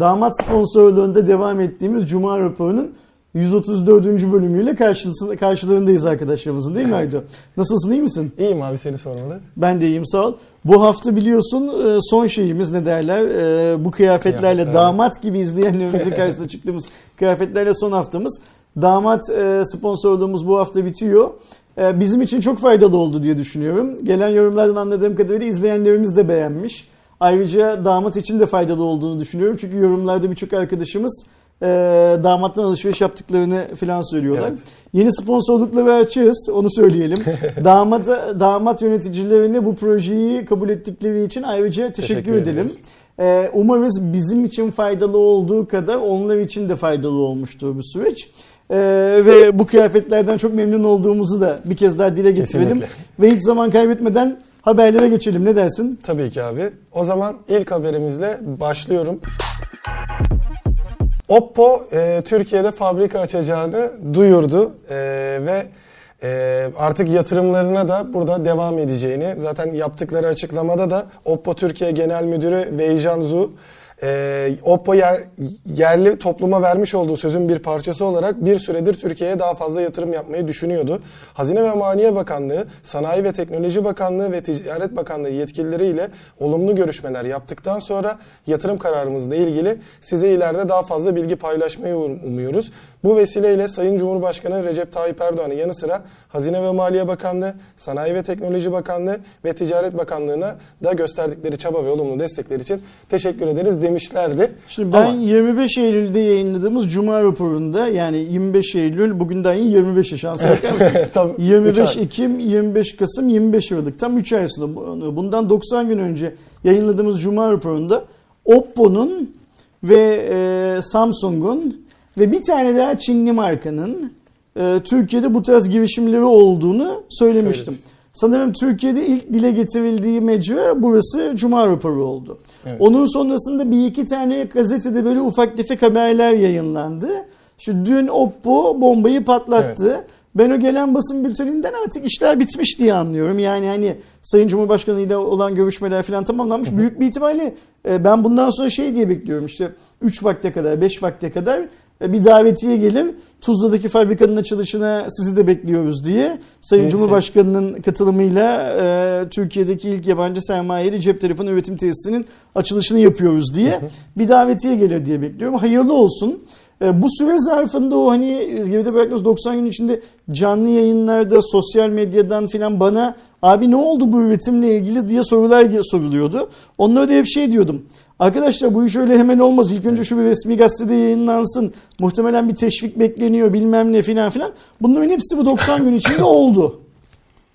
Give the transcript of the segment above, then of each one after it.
damat sponsorluğunda devam ettiğimiz Cuma raporunun 134. bölümüyle karşılarındayız arkadaşlarımızın değil mi Aydo? Nasılsın iyi misin? İyiyim abi seni sormalı. Ben de iyiyim sağ ol. Bu hafta biliyorsun e, son şeyimiz ne derler e, bu kıyafetlerle Kıyafetler. damat gibi izleyenlerimizin karşısına çıktığımız kıyafetlerle son haftamız. Damat e, sponsorluğumuz bu hafta bitiyor. Bizim için çok faydalı oldu diye düşünüyorum. Gelen yorumlardan anladığım kadarıyla izleyenlerimiz de beğenmiş. Ayrıca damat için de faydalı olduğunu düşünüyorum. Çünkü yorumlarda birçok arkadaşımız e, damattan alışveriş yaptıklarını falan söylüyorlar. Evet. Yeni sponsorlukları açığız onu söyleyelim. damat damat yöneticilerine bu projeyi kabul ettikleri için ayrıca teşekkür, Teşekkür edelim. Ee, umarız bizim için faydalı olduğu kadar onlar için de faydalı olmuştur bu süreç. Ee, ve bu kıyafetlerden çok memnun olduğumuzu da bir kez daha dile getirelim. Kesinlikle. Ve hiç zaman kaybetmeden haberlere geçelim. Ne dersin? Tabii ki abi. O zaman ilk haberimizle başlıyorum. Oppo e, Türkiye'de fabrika açacağını duyurdu E, ve e, artık yatırımlarına da burada devam edeceğini zaten yaptıkları açıklamada da Oppo Türkiye Genel Müdürü Weijan Zhu e, Oppo yer, yerli topluma vermiş olduğu sözün bir parçası olarak bir süredir Türkiye'ye daha fazla yatırım yapmayı düşünüyordu. Hazine ve Maliye Bakanlığı, Sanayi ve Teknoloji Bakanlığı ve Ticaret Bakanlığı yetkilileriyle olumlu görüşmeler yaptıktan sonra yatırım kararımızla ilgili size ileride daha fazla bilgi paylaşmayı um- umuyoruz. Bu vesileyle Sayın Cumhurbaşkanı Recep Tayyip Erdoğan'ın yanı sıra Hazine ve Maliye Bakanlığı, Sanayi ve Teknoloji Bakanlığı ve Ticaret Bakanlığı'na da gösterdikleri çaba ve olumlu destekler için teşekkür ederiz demişlerdi. Şimdi ben Ama 25 Eylül'de yayınladığımız Cuma raporunda yani 25 Eylül bugün daha iyi 25 şansa bakar mısın? tam üç 25 ay. Ekim, 25 Kasım, 25 Aralık tam 3 ay sonra Bu- bundan 90 gün önce yayınladığımız Cuma raporunda Oppo'nun ve e, Samsung'un ve bir tane daha Çinli markanın e, Türkiye'de bu tarz girişimleri olduğunu söylemiştim. Söylemiştim. Sanırım Türkiye'de ilk dile getirildiği mecra burası Cuma raporu oldu. Evet. Onun sonrasında bir iki tane gazetede böyle ufak tefek haberler yayınlandı. Şu dün Oppo bombayı patlattı. Ben o gelen basın bülteninden artık işler bitmiş diye anlıyorum. Yani hani Sayın Cumhurbaşkanı ile olan görüşmeler falan tamamlanmış. Büyük bir ihtimalle e, ben bundan sonra şey diye bekliyorum işte 3 vakte kadar 5 vakte kadar bir davetiye gelir. Tuzla'daki fabrikanın açılışına sizi de bekliyoruz diye. Sayın Neyse. Cumhurbaşkanı'nın katılımıyla e, Türkiye'deki ilk yabancı sermayeli cep telefonu üretim tesisinin açılışını yapıyoruz diye bir davetiye gelir diye bekliyorum. Hayırlı olsun. E, bu süre zarfında o hani geride bıraktığımız 90 gün içinde canlı yayınlarda, sosyal medyadan filan bana abi ne oldu bu üretimle ilgili diye sorular soruluyordu. Onlara da hep şey diyordum. Arkadaşlar bu iş öyle hemen olmaz. İlk önce şu bir resmi gazetede yayınlansın. Muhtemelen bir teşvik bekleniyor bilmem ne filan filan. Bunların hepsi bu 90 gün içinde oldu.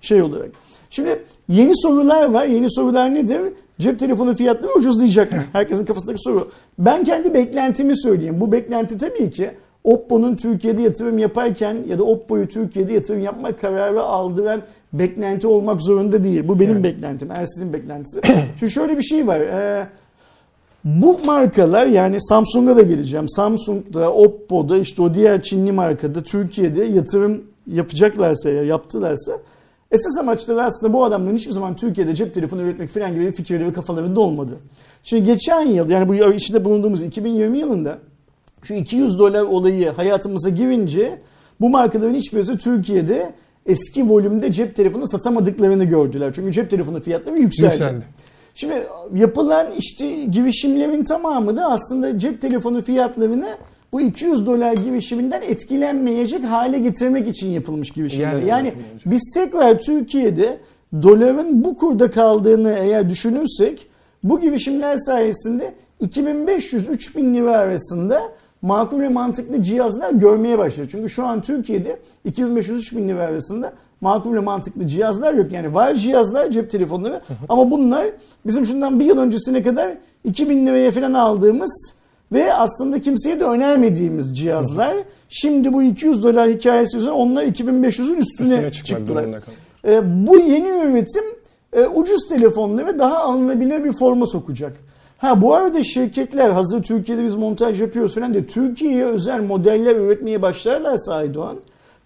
Şey olarak. Şimdi yeni sorular var. Yeni sorular nedir? Cep telefonu fiyatları ucuzlayacak mı? Herkesin kafasındaki soru. Ben kendi beklentimi söyleyeyim. Bu beklenti tabii ki Oppo'nun Türkiye'de yatırım yaparken ya da Oppo'yu Türkiye'de yatırım yapma kararı aldıran beklenti olmak zorunda değil. Bu benim Evet. beklentim. Ersin'in beklentisi. Şimdi şöyle bir şey var. Ee, bu markalar yani Samsung'a da geleceğim. Samsung'da, Oppo'da işte o diğer Çinli markada Türkiye'de yatırım yapacaklarsa ya yaptılarsa esas amaçları aslında bu adamların hiçbir zaman Türkiye'de cep telefonu üretmek falan gibi bir fikirleri kafalarında olmadı. Şimdi geçen yıl yani bu içinde bulunduğumuz 2020 yılında şu 200 dolar olayı hayatımıza girince bu markaların hiçbirisi Türkiye'de eski volümde cep telefonu satamadıklarını gördüler. Çünkü cep telefonu fiyatları yükseldi. Yükseldi. Şimdi yapılan işte girişimlerin tamamı da aslında cep telefonu fiyatlarını bu 200 dolar girişiminden etkilenmeyecek hale getirmek için yapılmış girişimler. Yani Yani, biz tekrar Türkiye'de doların bu kurda kaldığını eğer düşünürsek bu girişimler sayesinde 2500-3000 lira arasında makul ve mantıklı cihazlar görmeye başladı. Çünkü şu an Türkiye'de 2500-3000 lira arasında makul ve mantıklı cihazlar yok. Yani var cihazlar cep telefonları ama bunlar bizim şundan bir yıl öncesine kadar 2000 liraya falan aldığımız ve aslında kimseye de önermediğimiz cihazlar. Şimdi bu 200 dolar hikayesi yüzünden onlar 2500'ün üstüne, Üstüne çıktılar. E, bu yeni üretim e, ucuz telefonları daha alınabilir bir forma sokacak. Ha bu arada şirketler hazır Türkiye'de biz montaj yapıyoruz falan diye Türkiye'ye özel modeller üretmeye başlarlarsa Aydoğan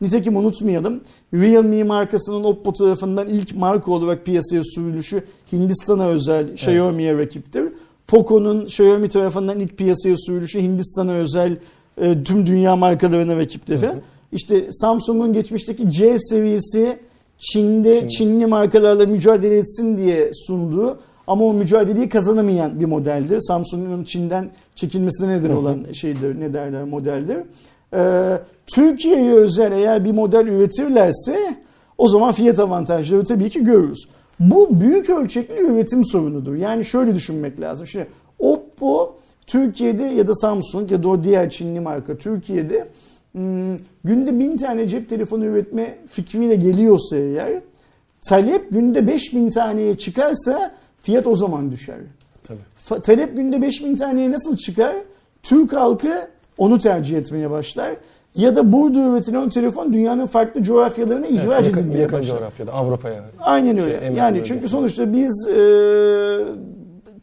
Nitekim unutmayalım Realme markasının Oppo tarafından ilk marka olarak piyasaya sürülüşü Hindistan'a özel Xiaomi'ye rakiptir. Poco'nun Xiaomi tarafından ilk piyasaya sürülüşü Hindistan'a özel e, tüm dünya markalarına rakip defa. İşte Samsung'un geçmişteki C seviyesi Çin'de Çin. Çinli markalarla mücadele etsin diye sunduğu ama o mücadeleyi kazanamayan bir modeldir. Samsung'un Çin'den çekilmesine neden olan şeydir, ne derler modeldir. Ee, Türkiye'ye özel eğer bir model üretirlerse o zaman fiyat avantajları tabii ki görürüz. Bu büyük ölçekli üretim sorunudur. Yani şöyle düşünmek lazım. Şimdi Oppo Türkiye'de ya da Samsung ya da o diğer Çinli marka Türkiye'de hmm, günde bin tane cep telefonu üretme fikriyle geliyorsa eğer talep günde 5000 taneye çıkarsa fiyat o zaman düşer. Tabii. Fa- talep günde 5000 taneye nasıl çıkar? Türk halkı onu tercih etmeye başlar. Ya da burada üretilen telefon dünyanın farklı coğrafyalarına ihraç Evet, yakın, edilmeye yakın başlar. coğrafyada, Avrupa'ya. Aynen Şey, öyle. Emre yani bölgesi. çünkü sonuçta biz e,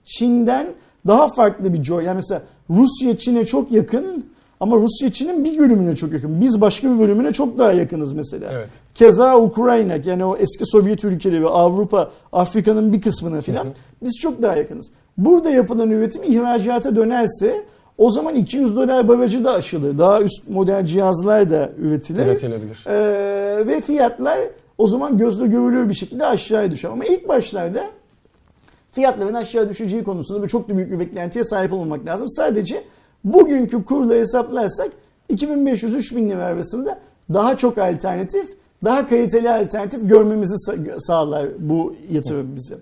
Çin'den daha farklı bir coğrafya. Yani mesela Rusya Çin'e çok yakın ama Rusya Çin'in bir bölümüne çok yakın. Biz başka bir bölümüne çok daha yakınız mesela. Evet. Keza Ukrayna yani o eski Sovyet ülkeleri ve Avrupa, Afrika'nın bir kısmına filan biz çok daha yakınız. Burada yapılan üretim ihracata dönerse o zaman 200 dolar barajı da aşılır. Daha üst model cihazlar da üretilir. Üretilebilir. Ee, ve fiyatlar o zaman gözle görülür bir şekilde aşağıya düşer. Ama ilk başlarda fiyatların aşağı düşeceği konusunda böyle çok da büyük bir beklentiye sahip olmamak lazım. Sadece bugünkü kurla hesaplarsak 2500-3000 lira arasında daha çok alternatif, daha kaliteli alternatif görmemizi sa- sağlar bu yatırım bize.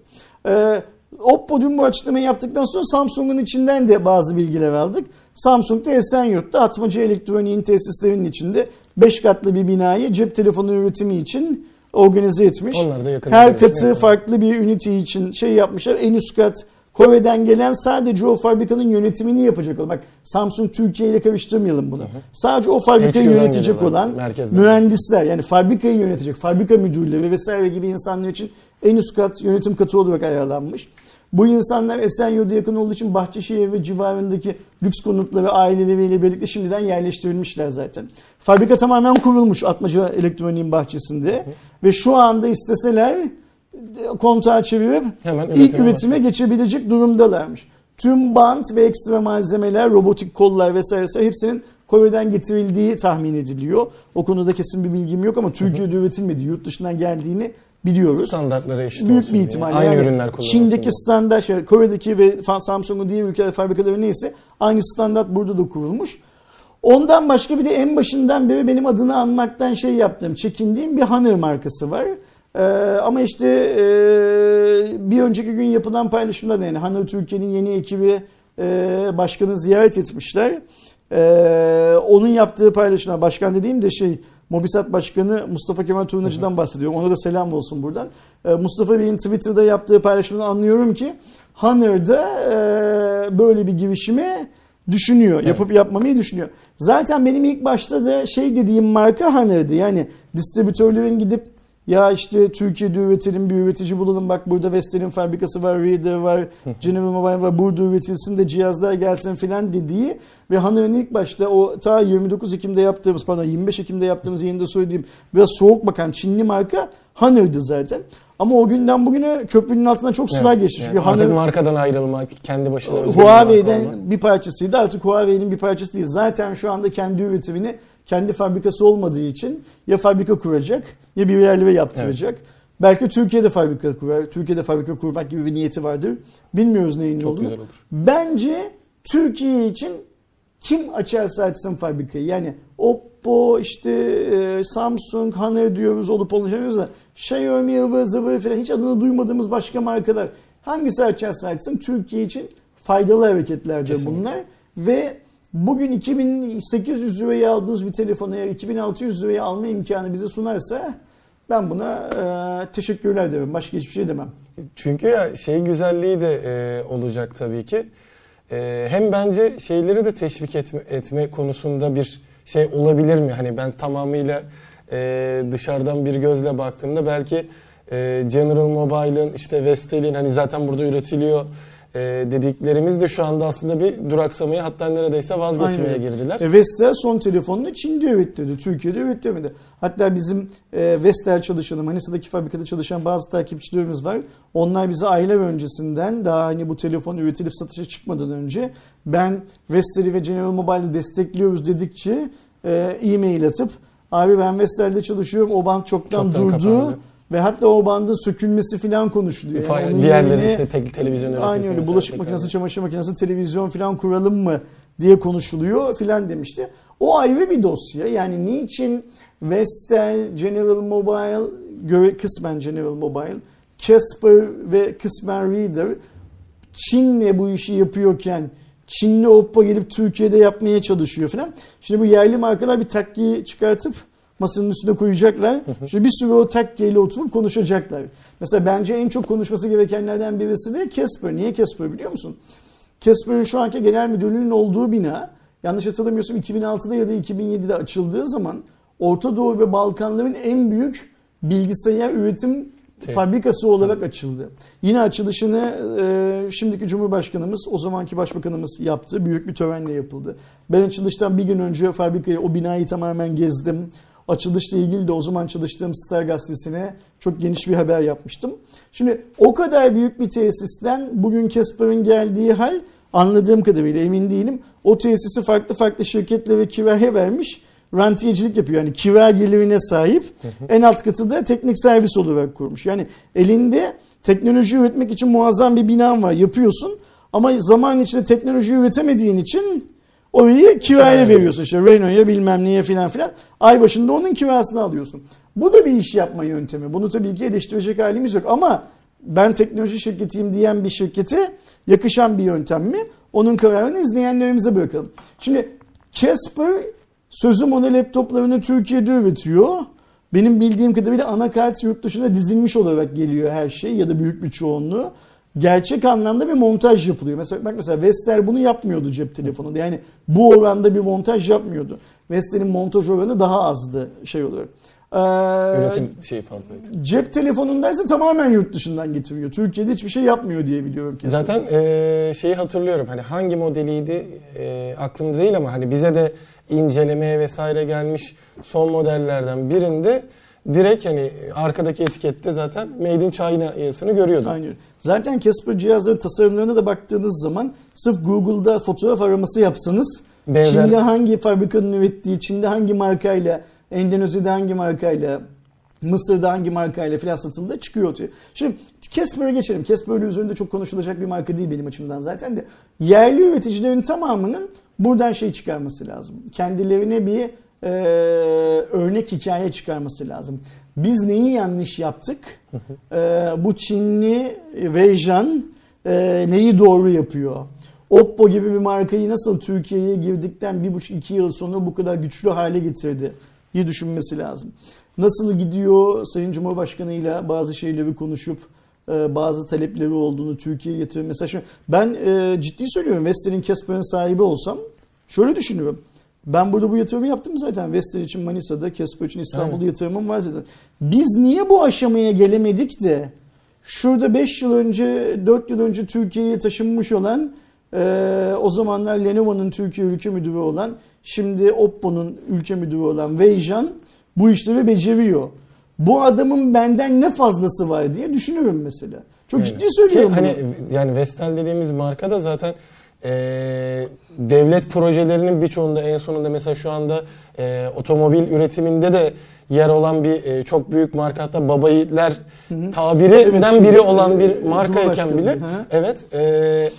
Ee, Oppo dün bu açıklamayı yaptıktan sonra Samsung'un içinden de bazı bilgiler aldık. Samsung da Esenyurt'ta Atmaca Elektronik'in tesislerinin içinde 5 katlı bir binayı cep telefonu üretimi için organize etmiş. Onlar da yakın Her katı farklı bir ünite için şey yapmışlar. En üst kat Kore'den gelen sadece o fabrikanın yönetimini yapacak olan. Bak Samsung Türkiye ile karıştırmayalım bunu. Sadece o fabrikayı HQ'dan yönetecek olan merkezden. mühendisler yani fabrikayı yönetecek, fabrika müdürleri vesaire gibi insanlar için en üst kat yönetim katı olarak ayarlanmış. Bu insanlar Esenyurt'a yakın olduğu için Bahçeşehir ve civarındaki lüks konutları aileleriyle birlikte şimdiden yerleştirilmişler zaten. Fabrika tamamen kurulmuş Atmaca Elektronik'in bahçesinde ve şu anda isteseler kontağı çevirip Hemen ilk üretime üretime geçebilecek durumdalarmış. Tüm bant ve ekstra malzemeler, robotik kollar vesaire hepsinin Kore'den getirildiği tahmin ediliyor. O konuda kesin bir bilgim yok ama Türkiye'de üretilmedi. Yurt dışından geldiğini biliyoruz. Standartlara eşit Büyük bir ihtimalle. Aynı yani ürünler kullanılsın. Çin'deki diye. standart, şey, Kore'deki ve Samsung'un diğer ülkeler fabrikaları neyse aynı standart burada da kurulmuş. Ondan başka bir de en başından beri benim adını anmaktan şey yaptığım, çekindiğim bir Honor markası var. Ee, ama işte e, bir önceki gün yapılan paylaşımda yani Honor Türkiye'nin yeni ekibi e, başkanı ziyaret etmişler. Ee, onun yaptığı paylaşımlar, başkan dediğim de şey Mobisat Başkanı Mustafa Kemal Turnacı'dan bahsediyorum. Ona da selam olsun buradan. Ee, Mustafa Bey'in Twitter'da yaptığı paylaşımdan anlıyorum ki Honor'da e, böyle bir girişimi düşünüyor. Evet. Yapıp yapmamayı düşünüyor. Zaten benim ilk başta da şey dediğim marka Honor'dı. Yani distribütörlerin gidip ya işte Türkiye'de üretelim bir üretici bulalım. Bak burada Vestel'in fabrikası var, Reader var, General Mobile var. Burada üretilsin de cihazlar gelsin filan dediği ve Honor'ın ilk başta o ta 29 Ekim'de yaptığımız pardon 25 Ekim'de yaptığımız yayında söylediğim biraz soğuk bakan Çinli marka Honor'dı zaten. Ama o günden bugüne köprünün altına çok sular Evet, geçti. yani Çünkü artık Honor- markadan ayrılmak, kendi başına Huawei'den bir parçasıydı. Artık Huawei'nin bir parçası değil. Zaten şu anda kendi üretimini kendi fabrikası olmadığı için ya fabrika kuracak ya bir yerlere yaptıracak. Belki Türkiye'de fabrika kurar. Türkiye'de fabrika kurmak gibi bir niyeti vardır. Bilmiyoruz neyin Çok olduğunu. Bence Türkiye için kim açarsa açsın fabrikayı. Yani Oppo, işte e, Samsung, Honor diyoruz olup olacağımız da Xiaomi, ıvır zıvır falan hiç adını duymadığımız başka markalar. Hangisi açarsa açsın Türkiye için faydalı hareketlerdir Kesinlikle. bunlar. Ve bugün 2800 liraya aldığımız bir telefonu eğer 2600 liraya alma imkanı bize sunarsa ben buna e, teşekkürler derim. Başka hiçbir şey demem. Çünkü ya şey güzelliği de e, olacak tabii ki. E, hem bence şeyleri de teşvik etme, etme konusunda bir şey olabilir mi? Hani ben tamamıyla e, dışarıdan bir gözle baktığımda belki e, General Mobile'ın işte Vestel'in hani zaten burada üretiliyor. E, dediklerimiz de şu anda aslında bir duraksamaya hatta neredeyse vazgeçmeye Aynen. girdiler. E, Vestel son telefonunu Çin'de üretti. Türkiye'de üretemedi. Hatta bizim e, Vestel çalışanı, Manisa'daki fabrikada çalışan bazı takipçilerimiz var. Onlar bize aylar öncesinden daha hani bu telefon üretilip satışa çıkmadan önce ben Vestel'i ve General Mobile'ı destekliyoruz dedikçe e, e-mail atıp abi ben Vestel'de çalışıyorum o band çoktan, Çoktan durdu. kapandı. Ve hatta o bandın sökülmesi falan konuşuluyor. Yani onun Diğerleri yerine- işte tek televizyon Aynı öyle bulaşık makinesi, çamaşır makinesi, televizyon falan kuralım mı diye konuşuluyor filan demişti. O ayrı bir dosya. Yani niçin Vestel, General Mobile, göre kısmen General Mobile, Casper ve kısmen Reader Çin'le bu işi yapıyorken Çinli Oppo gelip Türkiye'de yapmaya çalışıyor falan. Şimdi bu yerli markalar bir takkiyi çıkartıp masanın üstüne koyacaklar. Şimdi bir sürü o takkiyle oturup konuşacaklar. Mesela bence en çok konuşması gerekenlerden birisi de Casper. Niye Casper biliyor musun? Casper'ın şu anki genel müdürlüğünün olduğu bina yanlış hatırlamıyorsam 2006'da ya da 2007'de açıldığı zaman Orta Doğu ve Balkanların en büyük bilgisayar üretim Tesis. fabrikası olarak açıldı. Yine açılışını e, şimdiki Cumhurbaşkanımız, o zamanki Başbakanımız yaptı. Büyük bir törenle yapıldı. Ben açılıştan bir gün önce fabrikayı, o binayı tamamen gezdim. Açılışla ilgili de o zaman çalıştığım Star Gazetesi'ne çok geniş bir haber yapmıştım. Şimdi o kadar büyük bir tesisten bugün Casper'ın geldiği hal anladığım kadarıyla emin değilim. O tesisi farklı farklı şirketlere kiraya vermiş rantiyecilik yapıyor. Yani kira gelirine sahip en alt katı da teknik servis olarak kurmuş. Yani elinde teknoloji üretmek için muazzam bir binan var yapıyorsun ama zaman içinde teknoloji üretemediğin için orayı kiraya veriyorsun. İşte Renault'a bilmem neye filan filan. Ay başında onun kirasını alıyorsun. Bu da bir iş yapma yöntemi. Bunu tabii ki eleştirecek halimiz yok ama ben teknoloji şirketiyim diyen bir şirkete yakışan bir yöntem mi? Onun kararını izleyenlerimize bırakalım. Şimdi Casper sözüm ona laptoplarını Türkiye'de üretiyor. Benim bildiğim kadarıyla anakart yurt dışına dizilmiş olarak geliyor her şey ya da büyük bir çoğunluğu. Gerçek anlamda bir montaj yapılıyor. Mesela bak mesela Vestel bunu yapmıyordu cep telefonunda. Yani bu oranda bir montaj yapmıyordu. Vestel'in montaj oranı daha azdı şey olarak. Ee, Üretim şeyi fazlaydı. Cep telefonundaysa tamamen yurt dışından getiriyor. Türkiye'de hiçbir şey yapmıyor diye biliyorum kesin. Zaten e, şeyi hatırlıyorum hani hangi modeliydi e, aklımda değil ama hani bize de incelemeye vesaire gelmiş son modellerden birinde direkt hani arkadaki etikette zaten Made in China yazısını görüyordum. Aynen. Zaten Casper cihazların tasarımlarına da baktığınız zaman sırf Google'da fotoğraf araması yapsanız Benzer- Çin'de hangi fabrikanın ürettiği, Çin'de hangi markayla, Endonezya'da hangi markayla, Mısır'da hangi markayla filan satıldığı çıkıyor ortaya. Şimdi Casper'a geçelim. Casper üzerinde çok konuşulacak bir marka değil benim açımdan zaten de. Yerli üreticilerin tamamının buradan şey çıkarması lazım. Kendilerine bir e, örnek hikaye çıkarması lazım. Biz neyi yanlış yaptık? E, bu Çinli Weijan e, neyi doğru yapıyor? Oppo gibi bir markayı nasıl Türkiye'ye girdikten bir buçuk iki yıl sonra bu kadar güçlü hale getirdi diye düşünmesi lazım. Nasıl gidiyor Sayın Cumhurbaşkanı ile bazı şeyleri konuşup e, bazı talepleri olduğunu Türkiye'ye getirme. Mesela şimdi ben e, ciddi söylüyorum Vestel'in Casper'ın sahibi olsam şöyle düşünüyorum. Ben burada bu yatırımı yaptım zaten. Vestel için Manisa'da, Casper için İstanbul'da Aynen. yatırımım var zaten. Biz niye bu aşamaya gelemedik de şurada 5 yıl önce, 4 yıl önce Türkiye'ye taşınmış olan ee, o zamanlar Lenovo'nun Türkiye ülke müdürü olan, şimdi Oppo'nun ülke müdürü olan Weijan bu işleri beceriyor. Bu adamın benden ne fazlası var diye düşünüyorum mesela. Çok Aynen. ciddi söylüyorum Ki bunu. hani yani Vestel dediğimiz marka da zaten e, devlet projelerinin birçoğunda en sonunda mesela şu anda e, otomobil üretiminde de yer olan bir e, çok büyük marka hatta baba yiğitler tabirinden Evet, biri olan e, bir markayken Cumhurbaşkanı, bile hı evet e,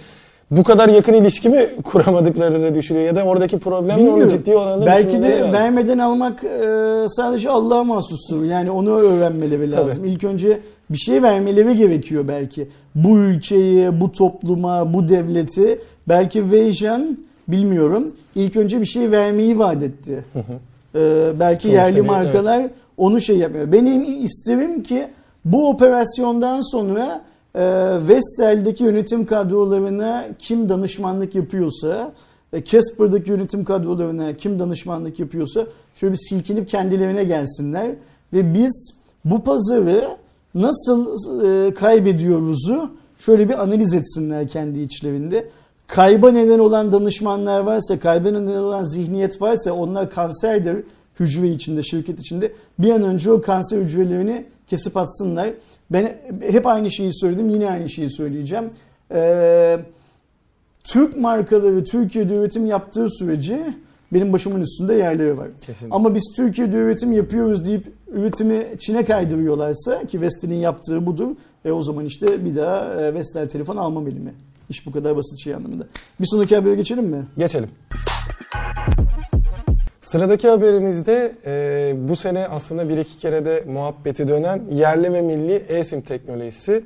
bu kadar yakın ilişki mi kuramadıklarını düşünüyor ya da oradaki problem mi onu ciddi oranda Belki de lazım. vermeden almak e, sadece Allah'a mahsustur. Yani onu öğrenmeleri Tabii. lazım. İlk önce bir şey vermeleri gerekiyor belki. Bu ülkeye, bu topluma, bu devleti belki Weijan bilmiyorum. İlk önce bir şey vermeyi vaat etti. E, belki Sonuçta yerli markalar onu şey yapmıyor. Benim isterim ki bu operasyondan sonra e, Vestel'deki yönetim kadrolarına kim danışmanlık yapıyorsa, e, Casper'daki yönetim kadrolarına kim danışmanlık yapıyorsa şöyle bir silkinip kendilerine gelsinler ve biz bu pazarı nasıl e, kaybediyoruzu şöyle bir analiz etsinler kendi içlerinde. Kayba neden olan danışmanlar varsa, kayba neden olan zihniyet varsa onlar kanserdir hücre içinde, şirket içinde. Bir an önce o kanser hücrelerini kesip atsınlar. Ben hep aynı şeyi söyledim, yine aynı şeyi söyleyeceğim. Ee, Türk markaları Türkiye'de üretim yaptığı sürece benim başımın üstünde yerleri var. Kesinlikle. Ama biz Türkiye'de üretim yapıyoruz deyip üretimi Çin'e kaydırıyorlarsa ki Vestel'in yaptığı budur. E o zaman işte bir daha e, Vestel telefon almam elime. İş bu kadar basit şey anlamında. Bir sonraki habere geçelim mi? Geçelim. Sıradaki haberimizde e, bu sene aslında bir iki kere de muhabbeti dönen yerli ve milli eSIM teknolojisi.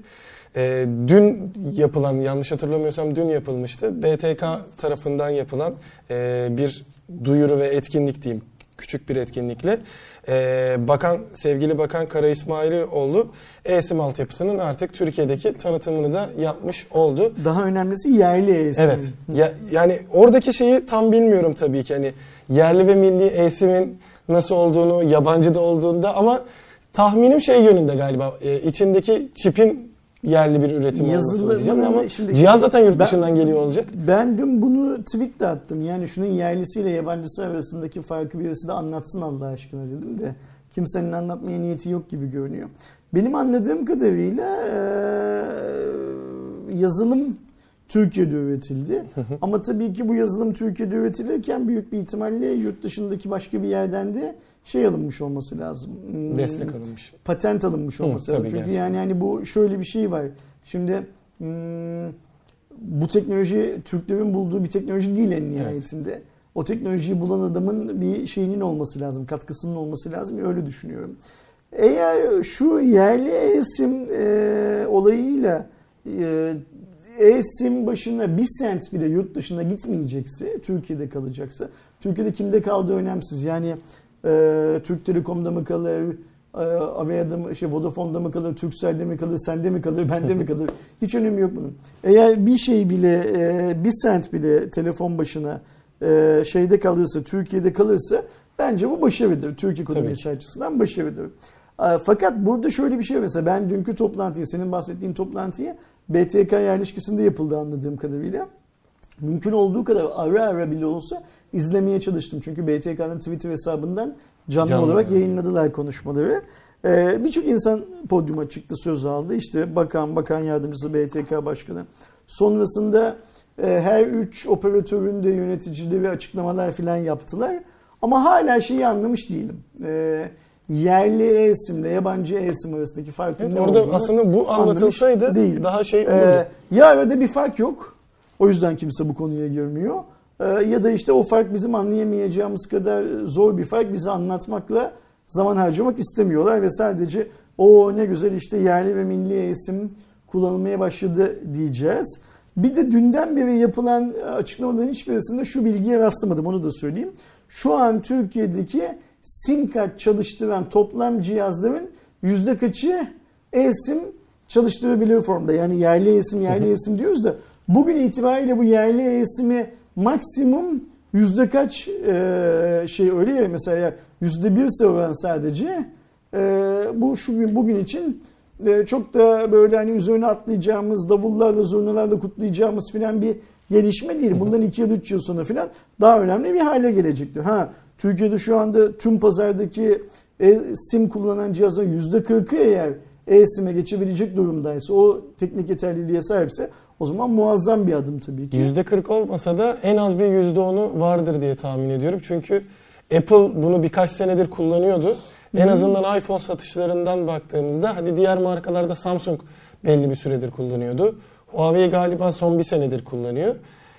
E, dün yapılan, yanlış hatırlamıyorsam dün yapılmıştı. BTK tarafından yapılan e, bir duyuru ve etkinlik diyeyim. Küçük bir etkinlikle. E, Bakan, sevgili Bakan Kara İsmailoğlu eSIM altyapısının artık Türkiye'deki tanıtımını da yapmış oldu. Daha önemlisi yerli eSIM. Evet. Ya, yani oradaki şeyi tam bilmiyorum tabii ki. Hani yerli ve milli eSIM'in nasıl olduğunu, yabancı da olduğunda ama tahminim şey yönünde galiba. E, içindeki çipin yerli bir üretim olması Yazılı- diyeceğim ama şimdi- cihaz zaten yurt Ben- dışından geliyor olacak. Ben dün bunu tweet de attım. Yani şunun yerlisiyle yabancısı arasındaki farkı birisi de anlatsın Allah aşkına dedim de kimsenin anlatmaya niyeti yok gibi görünüyor. Benim anladığım kadarıyla yazılım Türkiye'de üretildi. Ama tabii ki bu yazılım Türkiye'de üretilirken büyük bir ihtimalle yurt dışındaki başka bir yerden de şey alınmış olması lazım. Hmm, Destek alınmış. patent alınmış Hı, olması lazım. tabii Çünkü gerçekten. yani hani bu şöyle bir şey var. Şimdi hmm, bu teknoloji Türklerin bulduğu bir teknoloji değil en nihayetinde. O teknolojiyi bulan adamın bir şeyinin olması lazım, katkısının olması lazım. Öyle düşünüyorum. Eğer şu yerli eSIM e, olayıyla e, eSIM başına bir sent bile yurt dışına gitmeyecekse, Türkiye'de kalacaksa, Türkiye'de kimde kaldığı önemsiz. Yani e, Türk Telekom'da mı kalır, e, Avea'da mı, şey, Vodafone'da mı kalır, Turkcell'de mi kalır, sende mi kalır, bende mi kalır? Hiç önemi yok bunun. Eğer bir şey bile, e, bir sent bile telefon başına e, şeyde kalırsa, Türkiye'de kalırsa bence bu başarıdır. Türk ekonomisi açısından başarıdır. E, Fakat burada şöyle bir şey var. mesela ben dünkü toplantıyı, senin bahsettiğin toplantıyı BTK yerleşkesinde yapıldı anladığım kadarıyla. Mümkün olduğu kadar ara ara bile olsa izlemeye çalıştım. Çünkü BTK'nın Twitter hesabından canlı, Canlı, olarak evet. yayınladılar konuşmaları. Ee, Birçok insan podyuma çıktı, söz aldı. İşte bakan, bakan yardımcısı, BTK başkanı. Sonrasında e, her üç operatörün de yöneticileri açıklamalar falan yaptılar. Ama hala şeyi anlamış değilim. Ee, yerli e-sim ile yabancı e-sim arasındaki farkın Evet, ne orada olduğunu aslında bu anlatılsaydı değilim. daha şey olurdu. Ee, ya arada bir fark yok. O yüzden kimse bu konuya girmiyor. Ee, ya da işte o fark bizim anlayamayacağımız kadar zor bir fark bize anlatmakla zaman harcamak istemiyorlar ve sadece o ne güzel işte yerli ve milli isim kullanılmaya başladı diyeceğiz. Bir de dünden beri yapılan açıklamaların hiçbirisinde şu bilgiye rastlamadım onu da söyleyeyim. Şu an Türkiye'deki sim kart çalıştıran toplam cihazların yüzde kaçı e-sim çalıştırabiliyor formda. Yani yerli esim yerli esim diyoruz da bugün itibariyle bu yerli esimi maksimum yüzde kaç e, şey öyle ya mesela yüzde bir oran sadece e, bu şu gün bugün için e, çok da böyle hani üzerine atlayacağımız davullarla zurnalarla kutlayacağımız filan bir gelişme değil. Bundan 2 ya da 3 yıl sonra filan daha önemli bir hale gelecektir. Ha Türkiye'de şu anda tüm pazardaki e, sim kullanan cihazların %40'ı eğer e-sim'e geçebilecek durumdaysa, o teknik yeterliliğe sahipse o zaman muazzam bir adım tabii ki. %40 olmasa da en az bir %10'u vardır diye tahmin ediyorum. Çünkü Apple bunu birkaç senedir kullanıyordu. En azından iPhone satışlarından baktığımızda hadi diğer markalarda Samsung belli bir süredir kullanıyordu. Huawei galiba son bir senedir kullanıyor.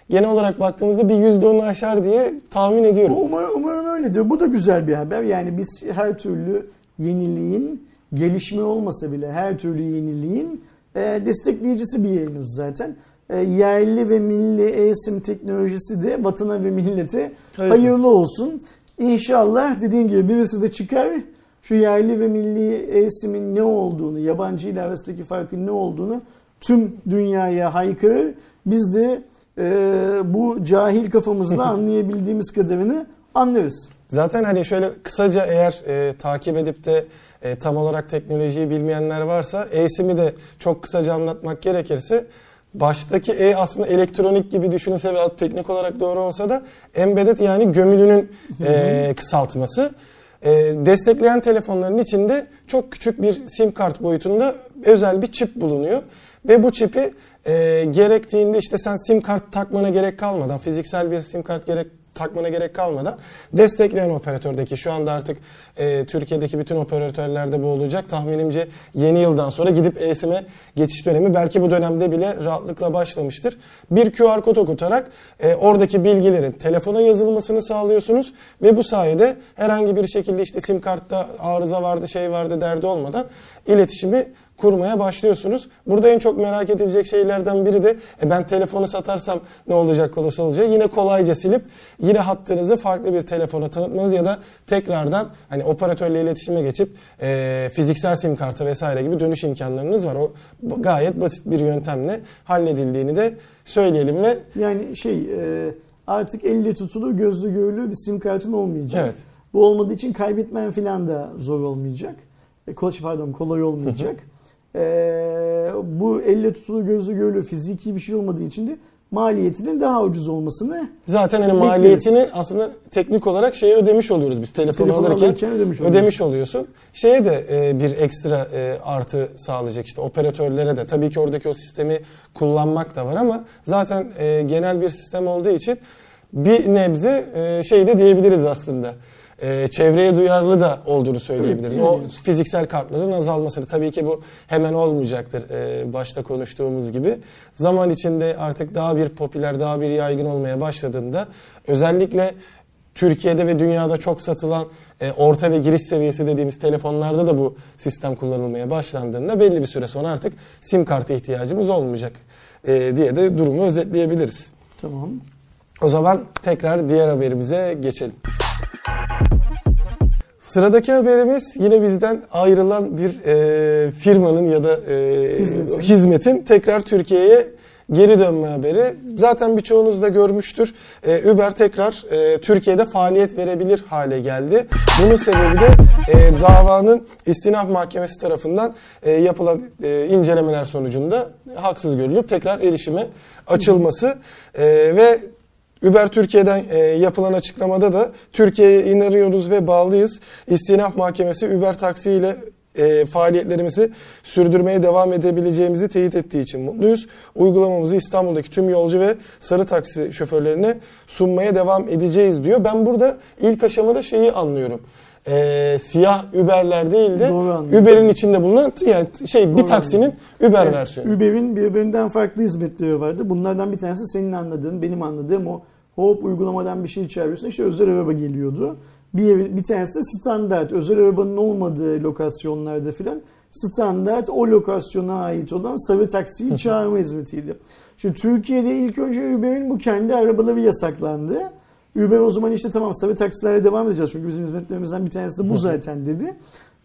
Genel olarak baktığımızda bir %10'u aşar diye tahmin ediyorum. Umarım, umarım öyledir. Bu da güzel bir haber. Yani biz her türlü yeniliğin, gelişme olmasa bile her türlü yeniliğin e, destekleyicisi bir yayınız zaten. E, yerli ve milli e-sim teknolojisi de vatana ve millete Hayırlı hayırlı olsun. İnşallah dediğim gibi birisi de çıkar şu yerli ve milli e-simin ne olduğunu, yabancı ile arasındaki farkın ne olduğunu tüm dünyaya haykırır. Biz de e, bu cahil kafamızla anlayabildiğimiz kadarını anlarız. Zaten hani şöyle kısaca eğer e, takip edip de e, tam olarak teknolojiyi bilmeyenler varsa eSIM'i de çok kısaca anlatmak gerekirse baştaki E aslında elektronik gibi düşünülse ve teknik olarak doğru olsa da embedded yani gömülünün e, kısaltması. E, destekleyen telefonların içinde çok küçük bir sim kart boyutunda özel bir çip bulunuyor. Ve bu çipi e, gerektiğinde işte sen sim kart takmana gerek kalmadan, fiziksel bir sim kart gerek takmana gerek kalmadan destekleyen operatördeki şu anda artık e, Türkiye'deki bütün operatörlerde bu olacak. Tahminimce yeni yıldan sonra gidip eSIM'e geçiş dönemi belki bu dönemde bile rahatlıkla başlamıştır. Bir QR kod okutarak e, oradaki bilgilerin telefona yazılmasını sağlıyorsunuz ve bu sayede herhangi bir şekilde işte sim kartta arıza vardı şey vardı derdi olmadan iletişimi kurmaya başlıyorsunuz. Burada en çok merak edilecek şeylerden biri de e ben telefonu satarsam ne olacak olursa olacak. Yine kolayca silip yine hattınızı farklı bir telefona tanıtmanız ya da tekrardan hani operatörle iletişime geçip e, fiziksel sim kartı vesaire gibi dönüş imkanlarınız var. O gayet basit bir yöntemle halledildiğini de söyleyelim ve Yani şey e, artık elle tutulur gözlü görülür bir sim kartın olmayacak. Evet. Bu olmadığı için kaybetmen falan da zor olmayacak. E, kol- pardon kolay olmayacak. E, bu elle tutulur gözlü görülür fiziki bir şey olmadığı için de maliyetinin daha ucuz olmasını Zaten hani Bekleriz. maliyetini aslında teknik olarak şeye ödemiş oluyoruz biz alırken, alırken ödemiş ödemiş, oluyorsun. Şeye de e, bir ekstra e, artı sağlayacak işte operatörlere de tabii ki oradaki o sistemi kullanmak da var ama zaten e, genel bir sistem olduğu için bir nebze e, şey de diyebiliriz aslında. E, çevreye duyarlı da olduğunu söyleyebiliriz. Evet, o yani. fiziksel kartların azalmasını tabii ki bu hemen olmayacaktır e, başta konuştuğumuz gibi. Zaman içinde artık daha bir popüler, daha bir yaygın olmaya başladığında özellikle Türkiye'de ve dünyada çok satılan e, orta ve giriş seviyesi dediğimiz telefonlarda da bu sistem kullanılmaya başlandığında belli bir süre sonra artık sim kartı ihtiyacımız olmayacak e, diye de durumu özetleyebiliriz. tamam. O zaman tekrar diğer haberimize geçelim. Sıradaki haberimiz yine bizden ayrılan bir e, firmanın ya da e, Hizmetin. hizmetin tekrar Türkiye'ye geri dönme haberi. Zaten birçoğunuz da görmüştür. E, Uber tekrar e, Türkiye'de faaliyet verebilir hale geldi. Bunun sebebi de e, davanın istinaf mahkemesi tarafından e, yapılan e, incelemeler sonucunda haksız görülüp tekrar erişime açılması E, ve Uber Türkiye'den e, yapılan açıklamada da Türkiye'ye inanıyoruz ve bağlıyız. İstinaf Mahkemesi Uber taksi ile e, faaliyetlerimizi sürdürmeye devam edebileceğimizi teyit ettiği için mutluyuz. Uygulamamızı İstanbul'daki tüm yolcu ve sarı taksi şoförlerine sunmaya devam edeceğiz diyor. Ben burada ilk aşamada şeyi anlıyorum. E, siyah Uber'ler değil de Doğru anlıyorum. Uber'in içinde bulunan yani şey bir Doğru taksinin Uber Evet, versiyonu. Uber'in birbirinden farklı hizmetleri vardı. Bunlardan bir tanesi senin anladığın, benim anladığım o hop uygulamadan bir şey çağırıyorsun. İşte özel araba geliyordu. Bir, bir tanesi de standart. Özel arabanın olmadığı lokasyonlarda filan standart o lokasyona ait olan sarı taksiyi çağırma hizmetiydi. Şimdi Türkiye'de ilk önce Uber'in bu kendi arabaları yasaklandı. Uber o zaman işte tamam sarı taksilerle devam edeceğiz çünkü bizim hizmetlerimizden bir tanesi de bu zaten dedi.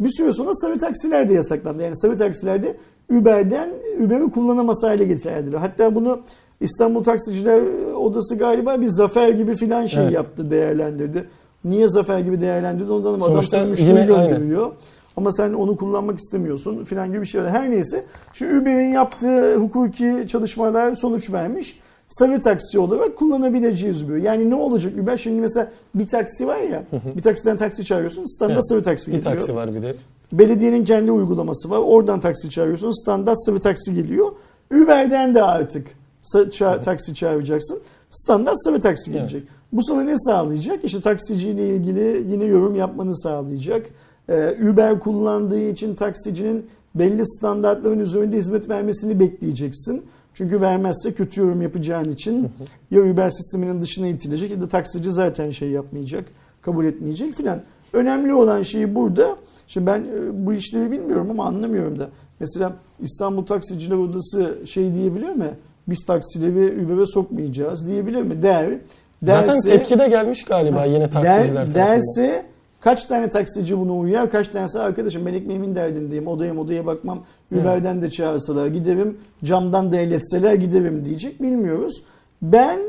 Bir süre sonra sarı taksiler de yasaklandı. Yani sarı taksilerde Uber'den Uber'i kullanamaz hale getirdiler. Hatta bunu İstanbul Taksiciler Odası galiba bir zafer gibi filan şey Evet. yaptı, değerlendirdi. Niye zafer gibi değerlendirdi ondan ama adam sana müşteri gönderiyor. Ama sen onu kullanmak istemiyorsun filan gibi bir şey var. Her neyse şu Uber'in yaptığı hukuki çalışmalar sonuç vermiş. Sarı taksi olarak kullanabileceğiz Uber. Yani ne olacak Uber? Şimdi mesela bir taksi var ya, bir taksiden taksi çağırıyorsun, standart Evet. sarı taksi Bir geliyor. taksi var bir de. Belediyenin kendi uygulaması var. Oradan taksi çağırıyorsun. Standart sıvı taksi geliyor. Uber'den de artık ça- taksi çağıracaksın. Standart sıvı taksi gelecek. Bu sana ne sağlayacak? İşte taksiciyle ilgili yine yorum yapmanı sağlayacak. Ee, Uber kullandığı için taksicinin belli standartların üzerinde hizmet vermesini bekleyeceksin. Çünkü vermezse kötü yorum yapacağın için ya Uber sisteminin dışına itilecek ya da taksici zaten şey yapmayacak, kabul etmeyecek filan. Önemli olan şey burada. Şimdi ben e, bu işleri bilmiyorum ama anlamıyorum da. Mesela İstanbul Taksiciler Odası şey diyebiliyor mu? Biz taksileri Uber'e sokmayacağız diyebiliyor mu? Der. Zaten derse- tepki de gelmiş galiba yine taksiciler der, tarafından. derse kaç tane taksici buna uyar? Kaç tanesi arkadaşım ben ekmeğimin derdindeyim. Odaya odaya bakmam. Uber'den de çağırsalar giderim. Camdan da el etseler giderim diyecek. Bilmiyoruz. Ben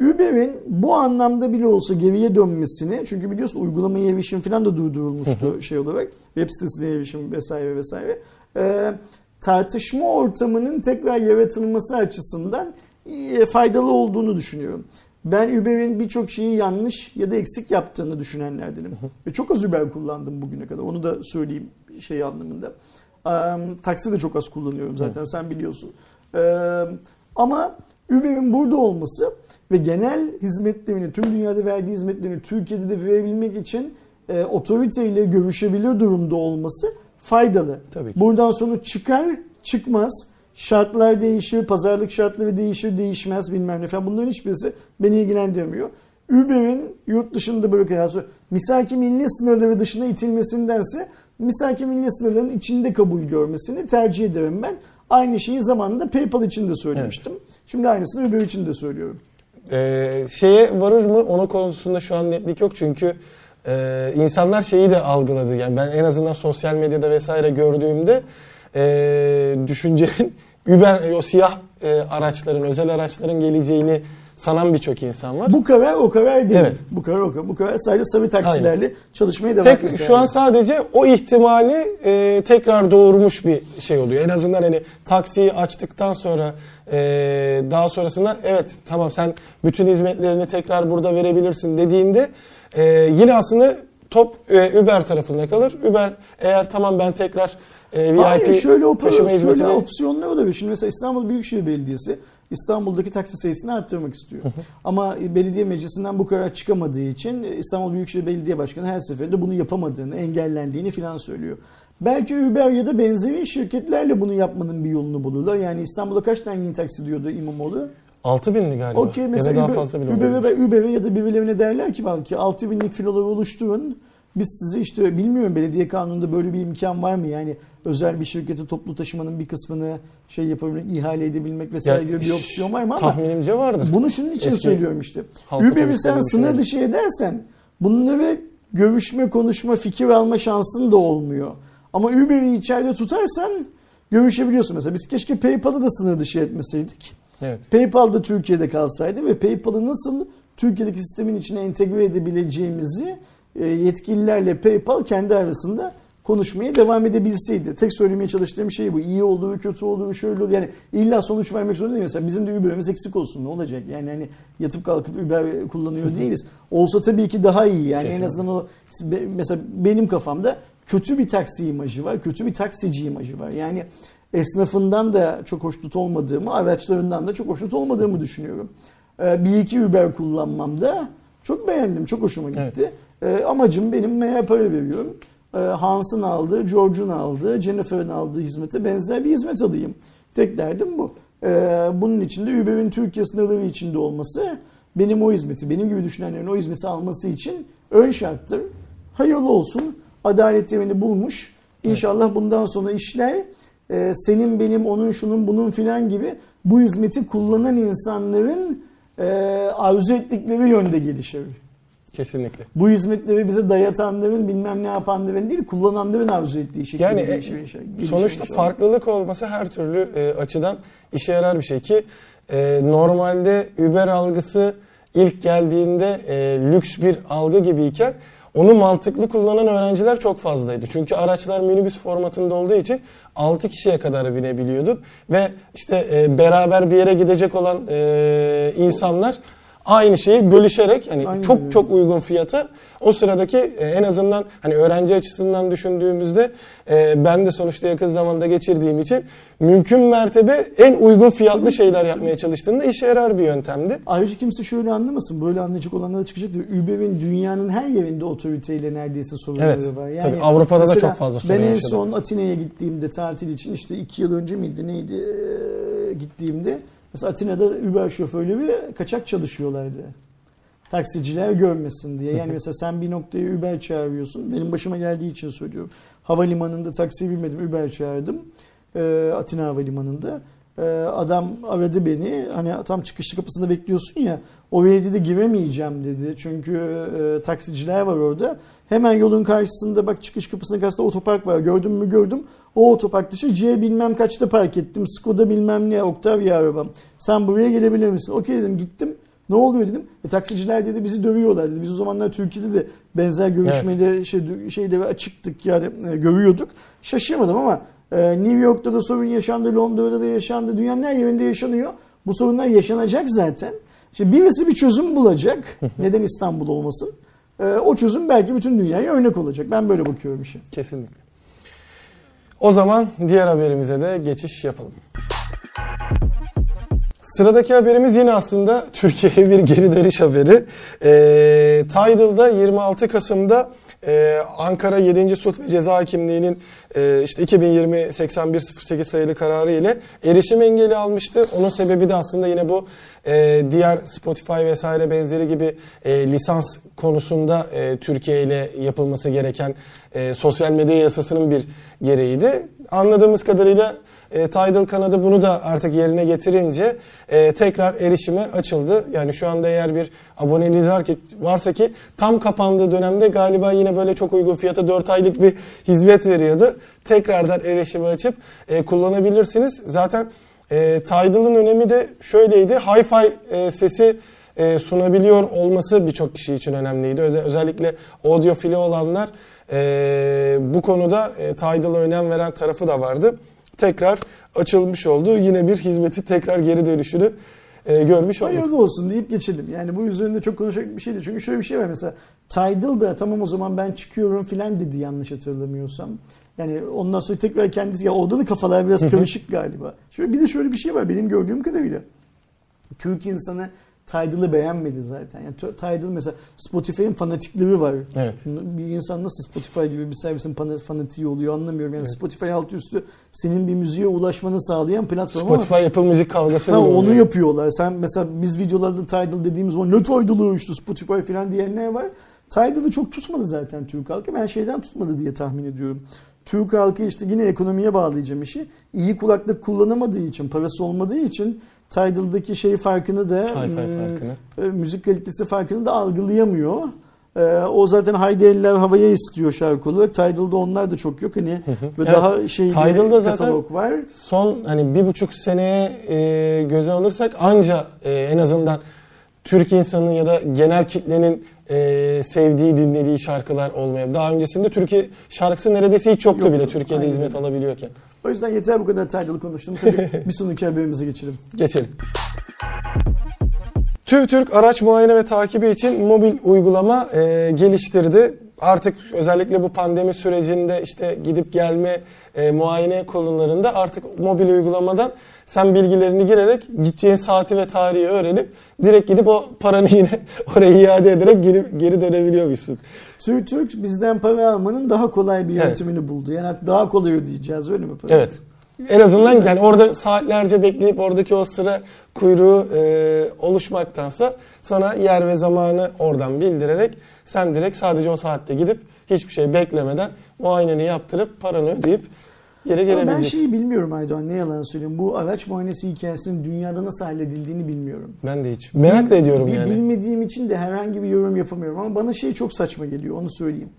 Uber'in bu anlamda bile olsa geriye dönmesini çünkü biliyorsun uygulamayı erişim falan da durdurulmuştu şey olarak web sitesine erişim vesaire vesaire Ee, tartışma ortamının tekrar yaratılması açısından e, faydalı olduğunu düşünüyorum. Ben Uber'in birçok şeyi yanlış ya da eksik yaptığını düşünenlerdenim. Ve çok az Uber kullandım bugüne kadar. Onu da söyleyeyim şey anlamında. Ee, taksi de çok az kullanıyorum zaten sen biliyorsun. Ee, ama Uber'in burada olması ve genel hizmetlerini, tüm dünyada verdiği hizmetlerini Türkiye'de de verebilmek için e, otoriteyle görüşebilir durumda olması faydalı. Tabii ki. Buradan sonuç çıkar, çıkmaz. Şartlar değişir, pazarlık şartları değişir, değişmez bilmem ne falan. Bunların hiçbirisi beni ilgilendirmiyor. Uber'in yurt dışında bırakarak, misaki milli sınırları dışına itilmesindense misaki milli sınırların içinde kabul görmesini tercih ederim ben. Aynı şeyi zamanında PayPal için de söylemiştim. Şimdi aynısını Uber için de söylüyorum. Ee, şeye varır mı? Onun konusunda şu an netlik yok çünkü e, insanlar şeyi de algıladı. Yani ben en azından sosyal medyada vesaire gördüğümde e, düşüncenin Uber o siyah e, araçların, özel araçların geleceğini sanan birçok insan var. Bu kadar o kadar değil. Evet. Bu kadar o kadar. Bu kadar sadece sarı taksilerle çalışmaya devam Tek, etmek şu an lazım. sadece o ihtimali e, tekrar doğurmuş bir şey oluyor. En azından hani taksiyi açtıktan sonra e, daha sonrasında evet tamam sen bütün hizmetlerini tekrar burada verebilirsin dediğinde e, yine aslında top e, Uber tarafında kalır. Uber eğer tamam ben tekrar e, VIP Hayır şöyle, opera- taşıma şöyle hizmetini opsiyonlar olabilir. Şimdi mesela İstanbul Büyükşehir Belediyesi İstanbul'daki taksi sayısını arttırmak istiyor. Ama belediye meclisinden bu karar çıkamadığı için İstanbul Büyükşehir Belediye Başkanı her seferinde bunu yapamadığını, engellendiğini filan söylüyor. Belki Uber ya da benzeri şirketlerle bunu yapmanın bir yolunu bulurlar. Yani İstanbul'da kaç tane yeni taksi diyordu İmamoğlu? 6 bindi galiba. Okey ya da mesela daha Uber, fazla bile Uber'e ya da birilerine derler ki belki 6 binlik filoları oluşturun. Biz size işte bilmiyorum belediye kanununda böyle bir imkan var mı? Yani özel bir şirketi toplu taşımanın bir kısmını şey yapabilmek, ihale edebilmek vesaire gibi bir opsiyon var mı ama Tahminimce vardır. bunu şunun için Eski söylüyorum işte. Uber'i sen sınır dışı edersen bunları görüşme, konuşma, fikir alma şansın da olmuyor. Ama Uber'i içeride tutarsan görüşebiliyorsun mesela. Biz keşke PayPal'ı da sınır dışı etmeseydik. Evet. PayPal da Türkiye'de kalsaydı ve PayPal'ı nasıl Türkiye'deki sistemin içine entegre edebileceğimizi e, yetkililerle PayPal kendi arasında konuşmaya devam edebilseydi. Tek söylemeye çalıştığım şey bu. İyi olduğu, kötü olduğu, şöyle olduğu. Yani illa sonuç vermek zorunda değil. Mesela bizim de Uber'imiz eksik olsun ne olacak? Yani hani yatıp kalkıp Uber kullanıyor değiliz. Olsa tabii ki daha iyi. Yani en Kesinlikle. azından o mesela benim kafamda kötü bir taksi imajı var. Kötü bir taksici imajı var. Yani esnafından da çok hoşnut olmadığımı, araçlarından da çok hoşnut olmadığımı düşünüyorum. Ee, bir iki Uber kullanmamda çok beğendim, çok hoşuma gitti. Ee, amacım benim neye para veriyorum? Ee, Hans'ın aldığı, George'un aldığı, Jennifer'ın aldığı hizmete benzer bir hizmet alayım. Tek derdim bu. Ee, bunun için de Uber'in Türkiye sınırları içinde olması benim o hizmeti, benim gibi düşünenlerin o hizmeti alması için ön şarttır. Hayırlı olsun. Adalet yerini bulmuş. İnşallah bundan sonra işler e, senin benim onun şunun bunun filan gibi bu hizmeti kullanan insanların e, arzu ettikleri yönde gelişir. Kesinlikle. Bu hizmetleri bize dayatanların bilmem ne yapanların değil kullananların arzu ettiği şekilde Yani e, gelişir. Gelişir sonuçta inşallah. farklılık olması her türlü e, açıdan işe yarar bir şey ki e, normalde Uber algısı ilk geldiğinde e, lüks bir algı gibiyken onu mantıklı kullanan öğrenciler çok fazlaydı. Çünkü araçlar minibüs formatında olduğu için 6 kişiye kadar binebiliyorduk ve işte e, beraber bir yere gidecek olan e, insanlar aynı şeyi bölüşerek hani Aynen çok çok uygun fiyata o sıradaki e, en azından hani öğrenci açısından düşündüğümüzde e, ben de sonuçta yakın zamanda geçirdiğim için mümkün mertebe en uygun fiyatlı şeyler yapmaya çalıştığında işe yarar bir yöntemdi. Ayrıca kimse şöyle anlamasın. Böyle anlayacak olanlar da çıkacak. Uber'in dünyanın her yerinde otoriteyle neredeyse sorunları Evet, var. tabii Avrupa'da da çok fazla sorun Ben en yaşadım. son Atina'ya gittiğimde tatil için işte iki yıl önce miydi neydi ee, gittiğimde mesela Atina'da Uber şoförleri kaçak çalışıyorlardı. Taksiciler görmesin diye. Yani mesela sen bir noktaya Uber çağırıyorsun. Benim başıma geldiği için söylüyorum. Havalimanında taksiye binmedim. Uber çağırdım. Ee, Atina Havalimanı'nda. Ee, adam aradı beni. Hani tam çıkış kapısında bekliyorsun ya. Oraya dedi giremeyeceğim dedi. Çünkü e, taksiciler var orada. Hemen yolun karşısında bak çıkış kapısının karşısında otopark var. Gördüm mü gördüm. O otopark dışı C bilmem kaçta park ettim. Skoda bilmem ne Octavia arabam. Sen buraya gelebilir misin? Okey dedim gittim. Ne oluyor dedim. E, taksiciler dedi bizi dövüyorlar dedi. Biz o zamanlar Türkiye'de de benzer görüşmeleri şey, şeyde açıktık yani e, görüyorduk. Şaşırmadım ama e, New York'ta da sorun yaşandı, Londra'da da yaşandı, dünyanın her yerinde yaşanıyor. Bu sorunlar yaşanacak zaten. İşte birisi bir çözüm bulacak. Neden İstanbul olmasın? E, o çözüm belki bütün dünyaya örnek olacak. Ben böyle bakıyorum işe. Kesinlikle. O zaman diğer haberimize de geçiş yapalım. Sıradaki haberimiz yine aslında Türkiye'ye bir geri dönüş haberi. E, Tidal'da 26 Kasım'da e, Ankara 7. Sulh ve Ceza Hakimliği'nin e, işte 2020-8108 sayılı kararı ile erişim engeli almıştı. Onun sebebi de aslında yine bu e, diğer Spotify vesaire benzeri gibi e, lisans konusunda e, Türkiye ile yapılması gereken sosyal medya yasasının bir gereğiydi. Anladığımız kadarıyla e, Tidal kanadı bunu da artık yerine getirince e, tekrar erişime açıldı. Yani şu anda eğer bir aboneliğiniz var ki, varsa ki tam kapandığı dönemde galiba yine böyle çok uygun fiyata 4 aylık bir hizmet veriyordu. Tekrardan erişime açıp e, kullanabilirsiniz. Zaten e, Tidal'ın önemi de şöyleydi. Hi-Fi e, sesi e, sunabiliyor olması birçok kişi için önemliydi. Özel, özellikle audiofili olanlar e, bu konuda e, Tidal'a önem veren tarafı da vardı tekrar açılmış oldu. Yine bir hizmeti tekrar geri dönüşünü e, görmüş olduk. Hayırlı olsun deyip geçelim. Yani bu üzerinde çok konuşacak bir şeydi. Çünkü şöyle bir şey var mesela Tidal da tamam o zaman ben çıkıyorum filan dedi yanlış hatırlamıyorsam. Yani ondan sonra tekrar kendisi ya orada da kafalar biraz karışık galiba. Şöyle bir de şöyle bir şey var benim gördüğüm kadarıyla. Türk insanı Tidal'ı beğenmedi zaten. Yani Tidal mesela Spotify'ın fanatikleri var. Evet. Bir insan nasıl Spotify gibi bir servisin fanatiği oluyor anlamıyorum. Yani evet. Spotify altı üstü senin bir müziğe ulaşmanı sağlayan platform Spotify ama Apple Müzik kavgası ha, onu yapıyorlar. Sen mesela biz videolarda Tidal dediğimiz zaman ne Tidal'ı işte Spotify falan diyenler var. Tidal'ı çok tutmadı zaten Türk halkı. Ben şeyden tutmadı diye tahmin ediyorum. Türk halkı işte yine ekonomiye bağlayacağım işi. İyi kulaklık kullanamadığı için, parası olmadığı için Tidal'daki şey farkını da farkını. müzik kalitesi farkını da algılayamıyor. Ee, o zaten haydi eller havaya istiyor şarkı olarak. Tidal'da onlar da çok yok. Hani ve evet, daha şey Tidal'da katalog var. Son hani bir buçuk seneye e, göze alırsak anca e, en azından Türk insanının ya da genel kitlenin e, sevdiği, dinlediği şarkılar olmaya. Daha öncesinde Türkiye şarkısı neredeyse hiç yoktu, yoktu. bile Türkiye'de Aynen. hizmet alabiliyorken. O yüzden yeter bu kadar Tidal'ı konuştuğumuz. Hadi bir sonraki haberimize geçelim. Geçelim. TÜVTÜRK araç muayene ve takibi için mobil uygulama e, geliştirdi. Artık özellikle bu pandemi sürecinde işte gidip gelme e, muayene konularında artık mobil uygulamadan sen bilgilerini girerek gideceğin saati ve tarihi öğrenip direkt gidip o paranı yine oraya iade ederek geri, geri dönebiliyormuşsun. TÜRTÜRK bizden para almanın daha kolay bir yöntemini evet. buldu. Yani daha kolay ödeyeceğiz öyle mi? Evet. En azından yani orada saatlerce bekleyip oradaki o sıra kuyruğu e, oluşmaktansa sana yer ve zamanı oradan bildirerek sen direkt sadece o saatte gidip hiçbir şey beklemeden muayeneni yaptırıp paranı ödeyip geri gelebileceksin. Ben şeyi bilmiyorum Aydoğan ne yalan söyleyeyim. Bu araç muayenesi hikayesinin dünyada nasıl halledildiğini bilmiyorum. Ben de hiç. Merak da ediyorum yani. Bilmediğim için de herhangi bir yorum yapamıyorum ama bana şey çok saçma geliyor onu söyleyeyim.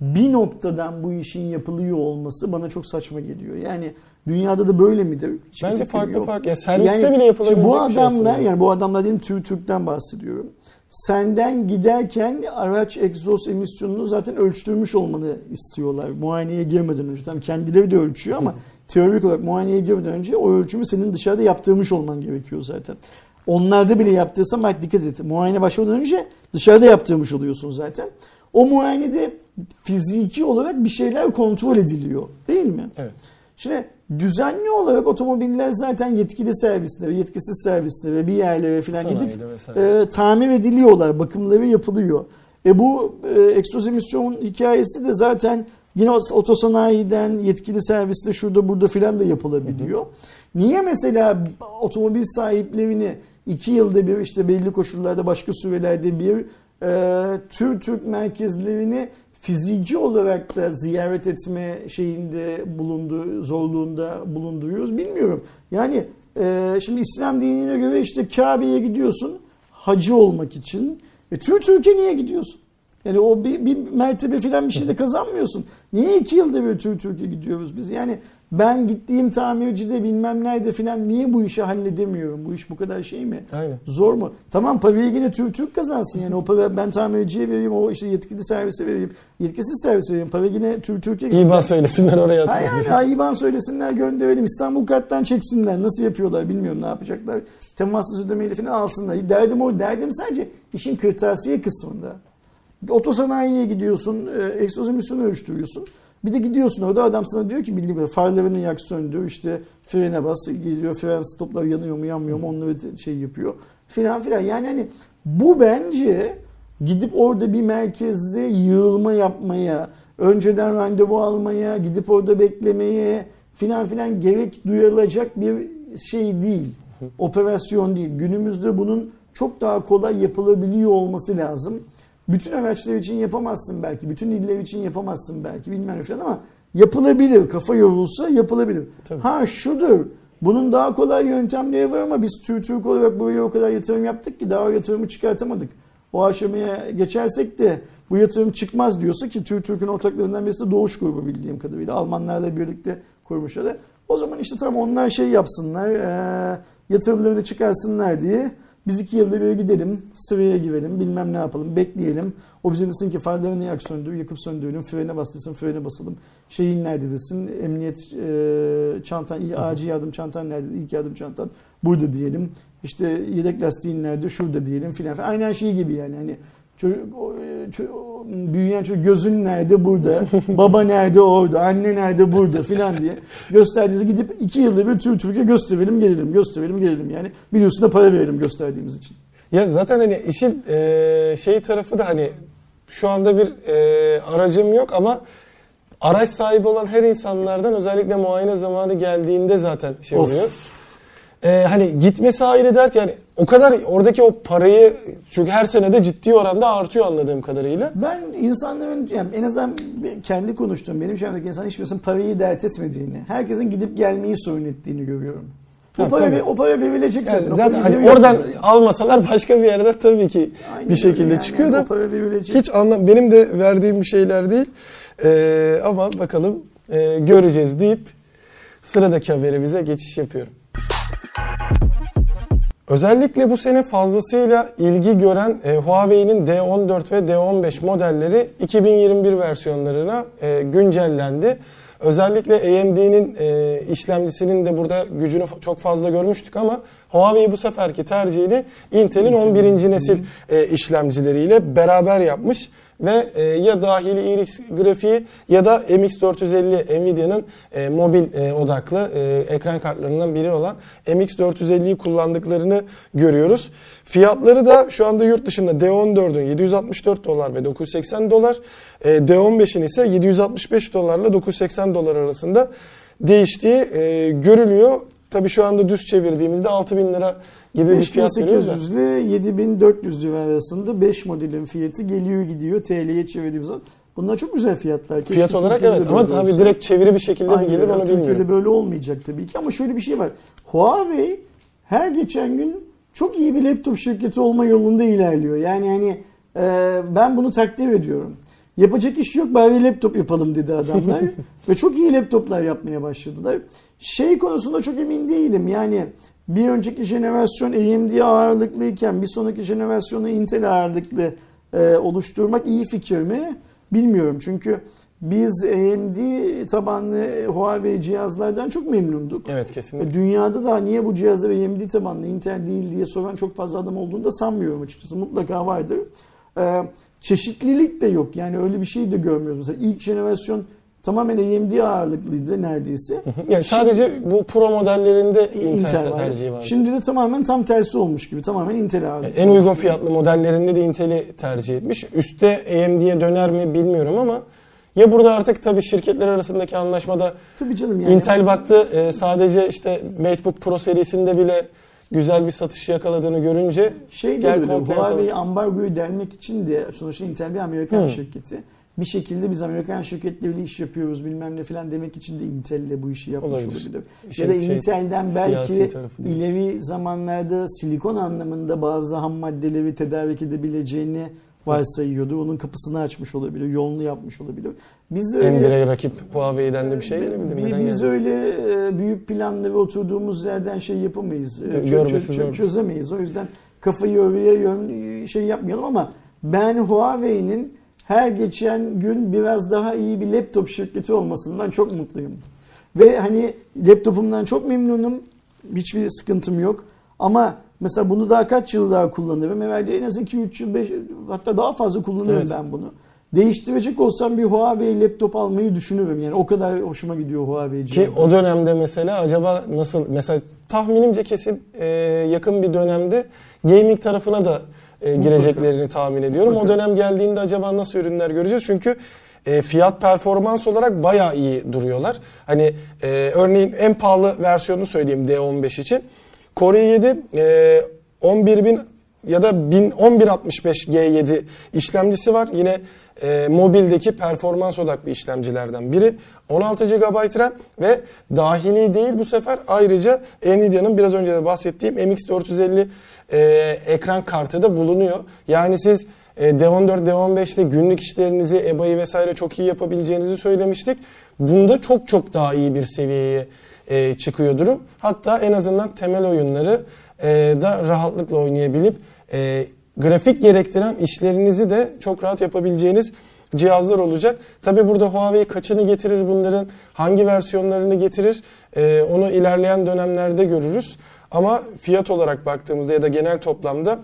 Bir noktadan bu işin yapılıyor olması bana çok saçma geliyor. Yani dünyada da böyle midir? Hiç Bence farklı yok. farklı. Ya serviste yani, bile yapılabilecek bu adamlar şey yani bu adamlar değil Türk'ten bahsediyorum senden giderken araç egzoz emisyonunu zaten ölçtürmüş olmanı istiyorlar. Muayeneye girmeden önce. Tabii kendileri de ölçüyor ama teorik olarak muayeneye girmeden önce o ölçümü senin dışarıda yaptırmış olman gerekiyor zaten. Onlarda bile yaptırsan bak dikkat et. Muayene başlamadan önce dışarıda yaptırmış oluyorsun zaten. O muayenede fiziki olarak bir şeyler kontrol ediliyor. Değil mi? Evet. Şimdi düzenli olarak otomobiller zaten yetkili servislere, yetkisiz servislere, bir yerlere falan gidip e, tamir ediliyorlar, bakımları yapılıyor. E bu e, egzoz emisyon hikayesi de zaten yine otosanayiden yetkili serviste şurada burada filan da yapılabiliyor. Hı hı. Niye mesela otomobil sahiplerini iki yılda bir işte belli koşullarda başka sürelerde bir e, tür Türk merkezlerini fiziki olarak da ziyaret etme şeyinde bulundu, zorluğunda bulunduruyoruz bilmiyorum. Yani e, şimdi İslam dinine göre işte Kabe'ye gidiyorsun hacı olmak için. E, tüm Türkiye niye gidiyorsun? Yani o bir, bir mertebe falan bir şey de kazanmıyorsun. Niye iki yılda bir Türk Türkiye gidiyoruz biz? Yani Ben gittiğim tamircide bilmem nerede filan niye bu işi halledemiyorum? Bu iş bu kadar şey mi? Aynen. Zor mu? Tamam parayı yine Türk Türk kazansın yani o para ben tamirciye vereyim o işte yetkili servise vereyim yetkisiz servise vereyim para yine Türk Türkiye İban söylesinler oraya Ha atın. yani ha, IBAN söylesinler gönderelim İstanbul karttan çeksinler nasıl yapıyorlar bilmiyorum ne yapacaklar temassız ödemeyle falan alsınlar derdim o derdim sadece işin kırtasiye kısmında otosanayiye gidiyorsun e, egzoz emisyonu ölçtürüyorsun bir de gidiyorsun orada adam sana diyor ki bildiğin gibi farlarını yak söndür işte frene bas gidiyor fren stoplar yanıyor mu yanmıyor mu onları şey yapıyor filan filan. Yani hani bu bence gidip orada bir merkezde yığılma yapmaya önceden randevu almaya gidip orada beklemeye filan filan gerek duyulacak bir şey değil. Operasyon değil. Günümüzde bunun çok daha kolay yapılabiliyor olması lazım. Bütün araçlar için yapamazsın belki, bütün iller için yapamazsın belki bilmem ne falan ama yapılabilir. Kafa yorulsa yapılabilir. Tabii. Ha şudur, bunun daha kolay yöntemleri var ama biz Türk Türk olarak buraya o kadar yatırım yaptık ki daha yatırımı çıkartamadık. O aşamaya geçersek de bu yatırım çıkmaz diyorsa ki Türk Türk'ün ortaklarından birisi de Doğuş Grubu bildiğim kadarıyla. Almanlarla birlikte kurmuşlar. O zaman işte tam onlar şey yapsınlar, eee yatırımlarını çıkarsınlar diye biz iki yılda bir gidelim, sıraya girelim, bilmem ne yapalım, bekleyelim. O bize desin ki farlarını yak söndür, yakıp söndürelim, frene bas desin, frene basalım. Şeyin nerede desin, emniyet e, çantan, iyi acil yardım çantan nerede, ilk yardım çantan burada diyelim. İşte yedek lastiğin nerede, şurada diyelim filan. Aynen şey gibi yani hani çocuk, e, büyüyen çocuk gözün nerede? Burada, baba nerede? Orada, anne nerede? Burada. filan diye gösterdiğimizi gidip iki yılda bir Türk Türkiye gösterelim gelelim, gösterelim gelelim yani. Biliyorsun da para verelim gösterdiğimiz için. Ya zaten hani işin e, şey tarafı da hani şu anda bir e, aracım yok ama araç sahibi olan her insanlardan özellikle muayene zamanı geldiğinde zaten şey Of. E, hani gitmesi ayrı dert yani o kadar oradaki o parayı çünkü her senede ciddi oranda artıyor anladığım kadarıyla. Ben insanların yani en azından kendi konuştuğum benim çevremdeki insan hiçbirisinin parayı dert etmediğini, herkesin gidip gelmeyi sorun ettiğini görüyorum. O Ha, para, tabii. o para verilecek Yani zaten. O zaten hani oradan zaten. almasalar başka bir yerde tabii ki Aynen bir şekilde yani. çıkıyor da O para verilecek. hiç anlam benim de verdiğim bir şeyler değil. Ee, ama bakalım e, göreceğiz deyip sıradaki haberimize geçiş yapıyorum. Özellikle bu sene fazlasıyla ilgi gören e, Huawei'nin D14 ve D15 modelleri 2021 versiyonlarına e, güncellendi. Özellikle AMD'nin e, işlemcisinin de burada gücünü çok fazla görmüştük ama Huawei bu seferki tercihini Intel'in 11. nesil e, işlemcileriyle beraber yapmış ve e, ya dahili iris grafiği ya da MX450 Nvidia'nın e, mobil e, odaklı e, ekran kartlarından biri olan MX450'yi kullandıklarını görüyoruz. Fiyatları da şu anda yurt dışında D14'ün 764 dolar ve 980 dolar, e, D15'in ise 765 dolarla 980 dolar arasında değiştiği e, görülüyor. Tabii şu anda düz çevirdiğimizde 6000 lira gibi bir fiyat görüyoruz da. 5800 ile 7400 lira arasında 5 modelin fiyatı geliyor gidiyor TL'ye çevirdiğimiz zaman. Bunlar çok güzel fiyatlar. Keşke Fiyat olarak Türkiye'de evet ama böyle tabii olsa. direkt çeviri bir şekilde mi Aynen gelir öyle. onu Türkiye'de bilmiyorum. böyle olmayacak tabii ki ama şöyle bir şey var. Huawei her geçen gün çok iyi bir laptop şirketi olma yolunda ilerliyor. Yani hani e, ben bunu takdir ediyorum. Yapacak iş yok bari laptop yapalım dedi adamlar. Ve çok iyi laptoplar yapmaya başladılar. Şey konusunda çok emin değilim. Yani bir önceki jenerasyon AMD ağırlıklıyken bir sonraki jenerasyonu Intel ağırlıklı e, oluşturmak iyi fikir mi? Bilmiyorum. Çünkü biz AMD tabanlı Huawei cihazlardan çok memnunduk. Evet kesinlikle. E, Dünyada da niye bu cihazı AMD tabanlı Intel değil diye soran çok fazla adam olduğunu da sanmıyorum açıkçası. Mutlaka vardır. Ee, çeşitlilik de yok. Yani öyle bir şey de görmüyoruz. Mesela ilk jenerasyon tamamen AMD ağırlıklıydı neredeyse. Yani sadece bu Pro modellerinde Intel, Intel tercihi var. Şimdi de tamamen tam tersi olmuş gibi. Tamamen Intel ağırlıklı. en uygun fiyatlı modellerinde de Intel'i tercih etmiş. Üste AMD'ye döner mi bilmiyorum ama ya burada artık tabii şirketler arasındaki anlaşmada Tabii canım yani. Intel baktı e, sadece işte MacBook Pro serisinde bile güzel bir satış yakaladığını görünce Şey de Gel öyle, Huawei ambargoyu delmek için de sonuçta Intel bir Amerikan Hı. şirketi. Bir şekilde biz Amerikan şirketleriyle iş yapıyoruz bilmem ne falan demek için de Intel'le bu işi yapmış Olabilir. olabilir. İşin ya da şey, Intel'den belki ileri zamanlarda silikon anlamında bazı ham maddeleri tedarik edebileceğini varsayıyordu. Onun kapısını açmış olabilir, yolunu yapmış olabilir. Biz öyle bire rakip Huawei'den de bir şey gelebilir. biz gelmez? öyle e, büyük planlı ve oturduğumuz yerden şey yapamayız. Görmesi çö- çö- çözemeyiz. O yüzden kafayı yön şey yapmayalım ama ben Huawei'nin her geçen gün biraz daha iyi bir laptop şirketi olmasından çok mutluyum. Ve hani laptopumdan çok memnunum. Hiçbir sıkıntım yok. Ama mesela bunu daha kaç yıl daha kullanırım? Herhalde en az 2-3 yıl, 5, hatta daha fazla kullanırım Evet. ben bunu. Değiştirecek olsam bir Huawei laptop almayı düşünürüm. Yani o kadar hoşuma gidiyor Huawei Ki o dönemde mesela acaba nasıl mesela tahminimce kesin e, yakın bir dönemde gaming tarafına da e, gireceklerini tahmin ediyorum. O dönem geldiğinde acaba nasıl ürünler göreceğiz? Çünkü e, fiyat performans olarak bayağı iyi duruyorlar. Hani e, örneğin en pahalı versiyonunu söyleyeyim D15 için. Core i7 e, 11.000 ya da 1000 1165 G7 işlemcisi var. Yine e, mobildeki performans odaklı işlemcilerden biri. 16 GB RAM ve dahili değil bu sefer ayrıca Nvidia'nın biraz önce de bahsettiğim MX450 e, ekran kartı da bulunuyor. Yani siz e, D14, D15'te günlük işlerinizi, EBA'yı vesaire çok iyi yapabileceğinizi söylemiştik. Bunda çok çok daha iyi bir seviyeye e, çıkıyor durum. Hatta en azından temel oyunları e, da rahatlıkla oynayabilip e, grafik gerektiren işlerinizi de çok rahat yapabileceğiniz cihazlar olacak. Tabi burada Huawei kaçını getirir bunların, hangi versiyonlarını getirir e, onu ilerleyen dönemlerde görürüz. Ama fiyat olarak baktığımızda ya da genel toplamda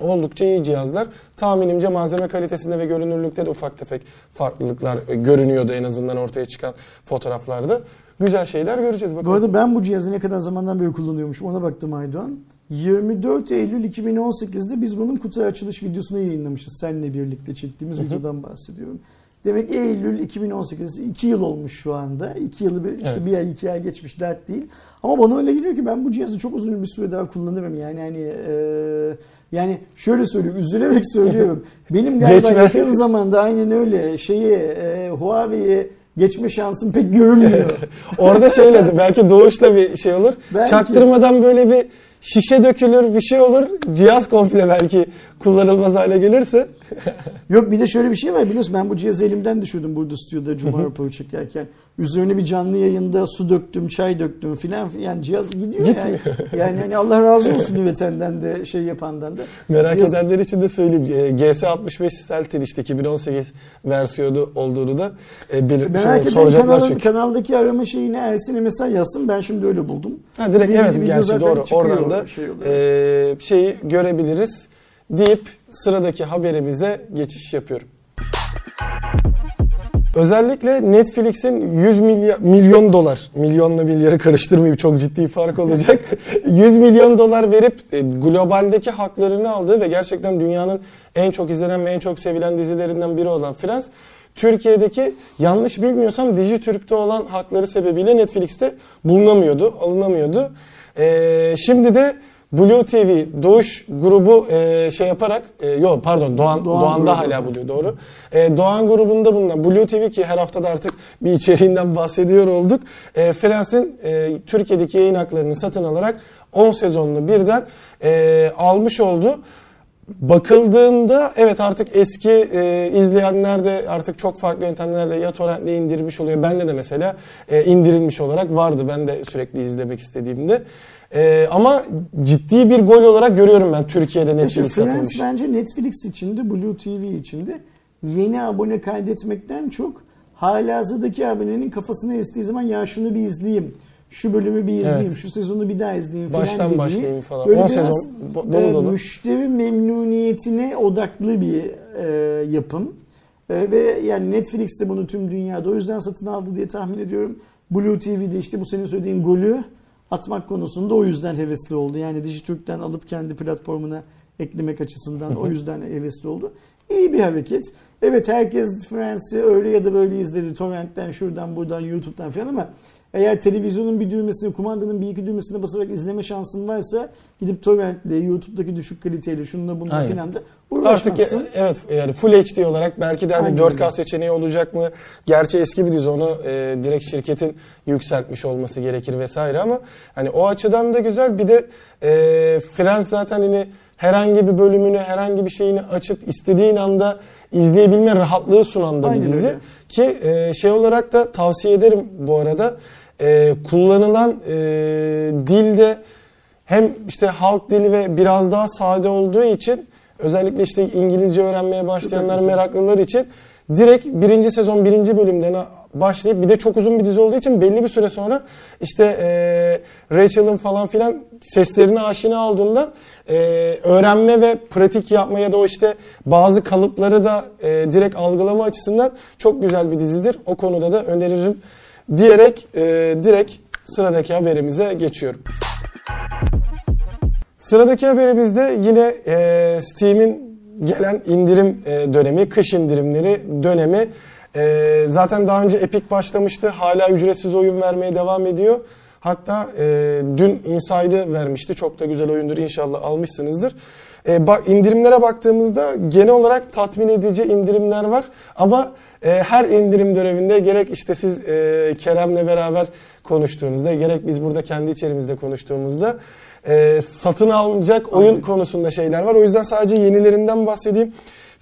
oldukça iyi cihazlar. Tahminimce malzeme kalitesinde ve görünürlükte de ufak tefek farklılıklar e, görünüyordu en azından ortaya çıkan fotoğraflarda. Güzel şeyler göreceğiz Bu bakalım. arada ben bu cihazı ne kadar zamandan beri kullanıyormuşum ona baktım Aydoğan. 24 Eylül 2018'de biz bunun kutu açılış videosunu yayınlamışız. Seninle birlikte çektiğimiz videodan bahsediyorum. Demek Eylül 2018, 2 yıl olmuş şu anda. 2 yılı bir, işte Evet. bir ay iki ay geçmiş dert değil. Ama bana öyle geliyor ki ben bu cihazı çok uzun bir süre daha kullanırım. Yani hani e, yani şöyle söyleyeyim üzülerek söylüyorum. Benim galiba Geçme. yakın zamanda aynen öyle şeyi e, Huawei'ye geçme şansım pek görünmüyor. Orada şeyle belki doğuşla bir şey olur. Belki. Çaktırmadan böyle bir şişe dökülür bir şey olur. Cihaz komple belki kullanılmaz hale gelirse. Yok bir de şöyle bir şey var biliyorsun ben bu cihazı elimden düşürdüm burada stüdyoda Cuma raporu çekerken. Üzerine bir canlı yayında su döktüm, çay döktüm filan yani cihaz gidiyor Gitmiyor. yani. Yani hani Allah razı olsun üretenden de şey yapandan da. Merak Cihaz- edenler için de söyleyeyim. E, GS65 Stealth'in işte 2018 versiyonu olduğunu da e, belirtmiş Merak eden Soracaklar kanalın, çünkü. kanaldaki arama şeyine Ersin'e mesaj yazsın. Ben şimdi öyle buldum. Ha, direkt Bir- evet video gerçi doğru. Oradan da şey e, şeyi görebiliriz deyip sıradaki haberimize geçiş yapıyorum. Özellikle Netflix'in 100 milyar, milyon dolar, milyonla milyarı karıştırmayayım çok ciddi fark olacak. 100 milyon dolar verip e, globaldeki haklarını aldığı ve gerçekten dünyanın en çok izlenen ve en çok sevilen dizilerinden biri olan Friends, Türkiye'deki yanlış bilmiyorsam Dijitürk'te olan hakları sebebiyle Netflix'te bulunamıyordu, alınamıyordu. E, şimdi de Blue TV Doğuş grubu e, şey yaparak e, yok pardon Doğan, Doğan Doğan'da grubu. hala Blue doğru. E, Doğan grubunda bulunan Blue TV ki her hafta da artık bir içeriğinden bahsediyor olduk. E, Friends'in e, Türkiye'deki yayın haklarını satın alarak 10 sezonunu birden e, almış oldu. Bakıldığında evet artık eski e, izleyenler de artık çok farklı yöntemlerle ya torrentle indirmiş oluyor. Bende de mesela e, indirilmiş olarak vardı. Ben de sürekli izlemek istediğimde. E, ama ciddi bir gol olarak görüyorum ben Türkiye'de İşte Netflix Friends satılmış. bence Netflix içinde, Blue TV içinde yeni abone kaydetmekten çok halihazırdaki abonenin kafasına estiği zaman ya şunu bir izleyeyim. Şu bölümü bir izleyeyim, Evet. şu sezonu bir daha izleyeyim falan Baştan dediği, başlayayım falan. Böyle 10 biraz sezon dolu e, dolu. müşteri memnuniyetine odaklı bir e, yapım. E, ve yani Netflix de bunu tüm dünyada o yüzden satın aldı diye tahmin ediyorum. Blue TV'de işte bu senin söylediğin golü atmak konusunda o yüzden hevesli oldu. Yani Dijitürk'ten alıp kendi platformuna eklemek açısından o yüzden hevesli oldu. İyi bir hareket. Evet herkes Friends'i öyle ya da böyle izledi. Torrent'ten, şuradan, buradan, YouTube'dan falan ama eğer televizyonun bir düğmesini, kumandanın bir iki düğmesine basarak izleme şansın varsa gidip Torrent'le, YouTube'daki düşük kaliteyle şununla bununla filan da Artık e- evet yani Full HD olarak belki de hani Aynen 4K öyle. seçeneği olacak mı? Gerçi eski bir dizi onu e, direkt şirketin yükseltmiş olması gerekir vesaire ama hani o açıdan da güzel. Bir de e, Friends zaten hani herhangi bir bölümünü, herhangi bir şeyini açıp istediğin anda izleyebilme rahatlığı sunan da bir Aynen dizi. öyle. Ki e, şey olarak da tavsiye ederim bu arada. E, kullanılan e, dilde hem işte halk dili ve biraz daha sade olduğu için özellikle işte İngilizce öğrenmeye başlayanlar, meraklılar için direkt birinci sezon birinci bölümden başlayıp bir de çok uzun bir dizi olduğu için belli bir süre sonra işte e, Rachel'ın falan filan seslerine aşina olduğundan e, öğrenme ve pratik yapma ya da o işte bazı kalıpları da e, direkt algılama açısından çok güzel bir dizidir. O konuda da öneririm diyerek e, direkt sıradaki haberimize geçiyorum. Sıradaki haberimizde yine e, Steam'in gelen indirim e, dönemi, kış indirimleri dönemi. E, zaten daha önce Epic başlamıştı. Hala ücretsiz oyun vermeye devam ediyor. Hatta e, dün Inside'ı vermişti. Çok da güzel oyundur. İnşallah almışsınızdır. E, bak indirimlere baktığımızda genel olarak tatmin edici indirimler var. Ama e, her indirim döneminde gerek işte siz e, Kerem'le beraber konuştuğunuzda gerek biz burada kendi içerimizde konuştuğumuzda e, satın alınacak oyun konusunda şeyler var. O yüzden sadece yenilerinden bahsedeyim.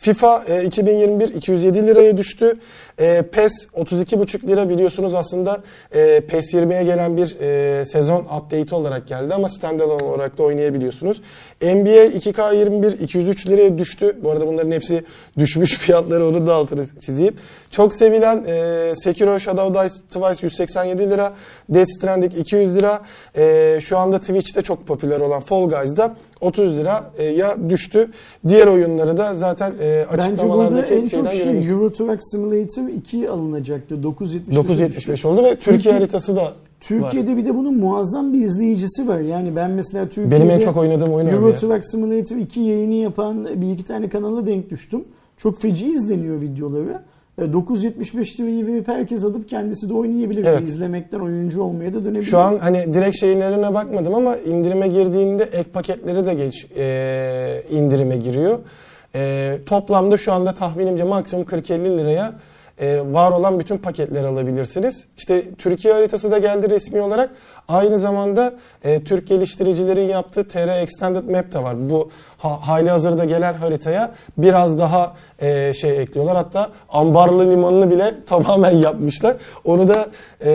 FIFA e, 2021 207 liraya düştü. E, PES 32,5 lira biliyorsunuz aslında e, PES 20'ye gelen bir e, sezon update olarak geldi ama standalone olarak da oynayabiliyorsunuz. NBA 2K21 203 liraya düştü. Bu arada bunların hepsi düşmüş fiyatları onu da altını çizeyim. Çok sevilen e, Sekiro Shadow Die Twice 187 lira. Death Stranding 200 lira. E, şu anda Twitch'te çok popüler olan Fall Guys'da 30 lira e, ya düştü. Diğer oyunları da zaten e, Bence burada açıklamalardaki en çok şey görebiliriz. Euro Truck Simulator 2 alınacaktı. 9.75'e 975 oldu ve Türkiye, Türkiye- haritası da var. Türkiye'de bir de bunun muazzam bir izleyicisi var. Yani ben mesela Türkiye'de Benim en çok oynadığım oyun Euro. Truck Simulator 2 yayını yapan bir iki tane kanala denk düştüm. Çok feci izleniyor videoları. E, 9.75 lirayı verip herkes alıp kendisi de oynayabilir. Evet. İzlemekten oyuncu olmaya da dönebilir. Şu an hani direkt şeylerine bakmadım ama indirime girdiğinde ek paketleri de geç e, indirime giriyor. E, toplamda şu anda tahminimce maksimum 40-50 liraya e, var olan bütün paketleri alabilirsiniz. İşte Türkiye haritası da geldi resmi olarak. Aynı zamanda e, Türk geliştiricilerin yaptığı TR Extended Map de var. Bu ha, hali hazırda gelen haritaya biraz daha e, şey ekliyorlar. Hatta Ambarlı Limanı'nı bile tamamen yapmışlar. Onu da e,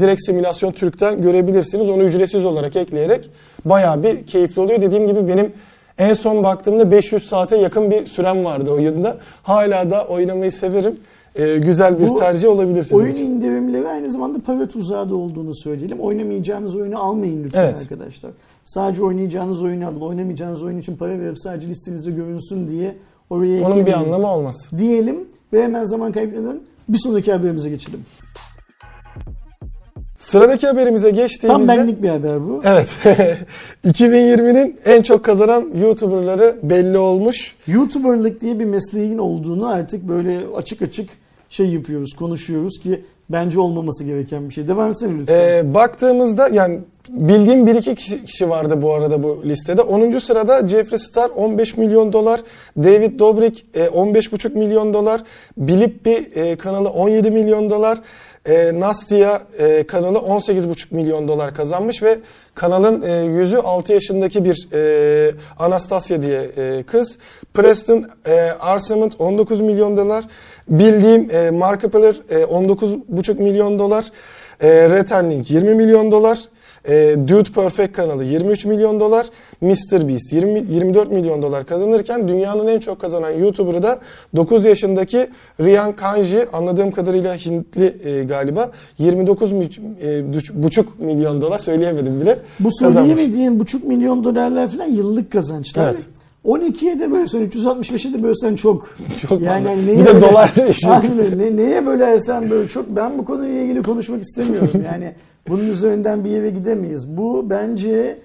direkt simülasyon Türk'ten görebilirsiniz. Onu ücretsiz olarak ekleyerek bayağı bir keyifli oluyor. Dediğim gibi benim en son baktığımda 500 saate yakın bir sürem vardı oyunda. Hala da oynamayı severim. E, güzel bir Bu tercih olabilir sizin Oyun için. indirimleri aynı zamanda para tuzağı da olduğunu söyleyelim. Oynamayacağınız oyunu almayın lütfen Evet. arkadaşlar. Sadece oynayacağınız oyunu alın. Oynamayacağınız oyun için para verip sadece listenizde görünsün diye oraya Onun bir anlamı olmaz. Diyelim ve hemen zaman kaybetmeden bir sonraki haberimize geçelim. Sıradaki haberimize geçtiğimizde... Tam benlik bir haber bu. Evet. 2020'nin en çok kazanan YouTuber'ları belli olmuş. YouTuber'lık diye bir mesleğin olduğunu artık böyle açık açık şey yapıyoruz, konuşuyoruz ki bence olmaması gereken bir şey. Devam etsene lütfen. Ee, baktığımızda yani bildiğim bir iki kişi, kişi vardı bu arada bu listede. 10. sırada Jeffree Star 15 milyon dolar, David Dobrik e, 15,5 milyon dolar, Blippi e, kanalı 17 milyon dolar, e, Nastia e, kanalı 18,5 milyon dolar kazanmış ve kanalın e, yüzü 6 yaşındaki bir e, Anastasia diye e, kız. Preston e, Arcement 19 milyon dolar. Bildiğim e, Markiplier e, 19,5 milyon dolar. E, Retenling 20 milyon dolar. E, Dude Perfect kanalı 23 milyon dolar. Mr. Beast 20, 24 milyon dolar kazanırken dünyanın en çok kazanan YouTuber'ı da 9 yaşındaki Ryan Kanji anladığım kadarıyla Hintli e, galiba 29 mi- e, buçuk milyon dolar söyleyemedim bile. bu söyleyemediğin buçuk milyon dolarlar falan yıllık kazançlar. Evet. 12'ye de bölsen, 365'e de bölsen çok. Çok yani hani Bir neye de böyle- dolar değişiyor. Ne, neye bölersen böyle çok. Ben bu konuyla ilgili konuşmak istemiyorum. Yani bunun üzerinden bir yere gidemeyiz. Bu bence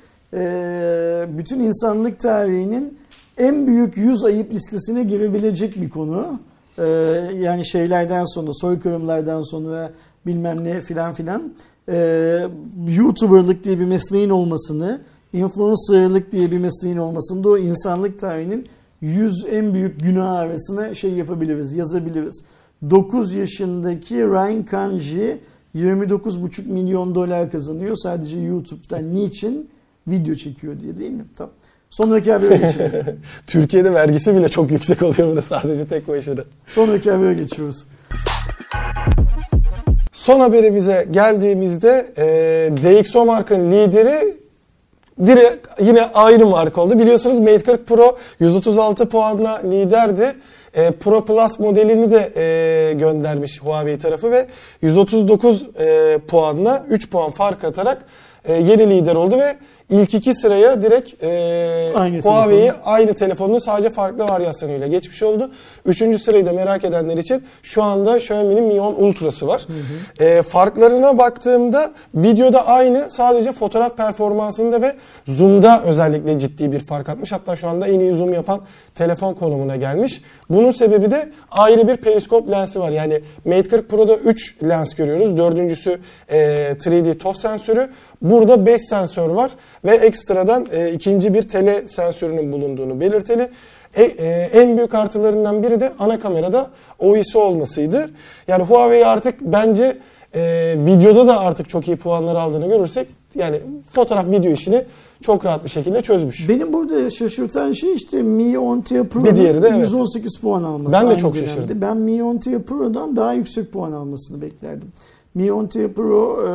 bütün insanlık tarihinin en büyük 100 ayıp listesine girebilecek bir konu. E, yani şeylerden sonra, soykırımlardan sonra bilmem ne filan filan. E, YouTuber'lık diye bir mesleğin olmasını, influencer'lık diye bir mesleğin olmasını da o insanlık tarihinin 100 en büyük günah arasına şey yapabiliriz, yazabiliriz. 9 yaşındaki Ryan Kanji 29,5 milyon dolar kazanıyor sadece YouTube'dan. Niçin? Video çekiyor diye değil mi? Tamam. Sonraki habere geçelim. Türkiye'de vergisi bile çok yüksek oluyor burada sadece tek başına. Sonraki habere geçiyoruz. Son haberimize geldiğimizde e, DxO markanın lideri direkt yine ayrı marka oldu. Biliyorsunuz Mate 40 Pro 136 puanla liderdi. E, Pro Plus modelini de e, göndermiş Huawei tarafı ve 139 e, puanla 3 puan fark atarak e, yeni lider oldu ve ilk iki sıraya direkt e, Aynı Huawei'yi aynı telefonun sadece farklı varyasyonuyla geçmiş oldu. Üçüncü sırayı da merak edenler için şu anda Xiaomi'nin Mi 10 Ultra'sı var. E, farklarına baktığımda videoda aynı sadece fotoğraf performansında ve zoom'da özellikle ciddi bir fark atmış. Hatta şu anda en iyi zoom yapan telefon konumuna gelmiş. Bunun sebebi de ayrı bir periskop lensi var. Yani Mate 40 Pro'da 3 lens görüyoruz. Dördüncüsü e, 3D ToF sensörü. Burada 5 sensör var ve ekstradan e, ikinci bir tele sensörünün bulunduğunu belirteli. E, e, en büyük artılarından biri de ana kamerada OIS olmasıydı. Yani Huawei artık bence e, videoda da artık çok iyi puanlar aldığını görürsek yani fotoğraf video işini çok rahat bir şekilde çözmüş. Benim burada şaşırtan şey işte Mi 10T Pro'nun Bir diğeri de evet. 118 puan alması. Ben de çok dönemde. şaşırdım. Ben Mi 10T Pro'dan daha yüksek puan almasını beklerdim. Mi 10T Pro e,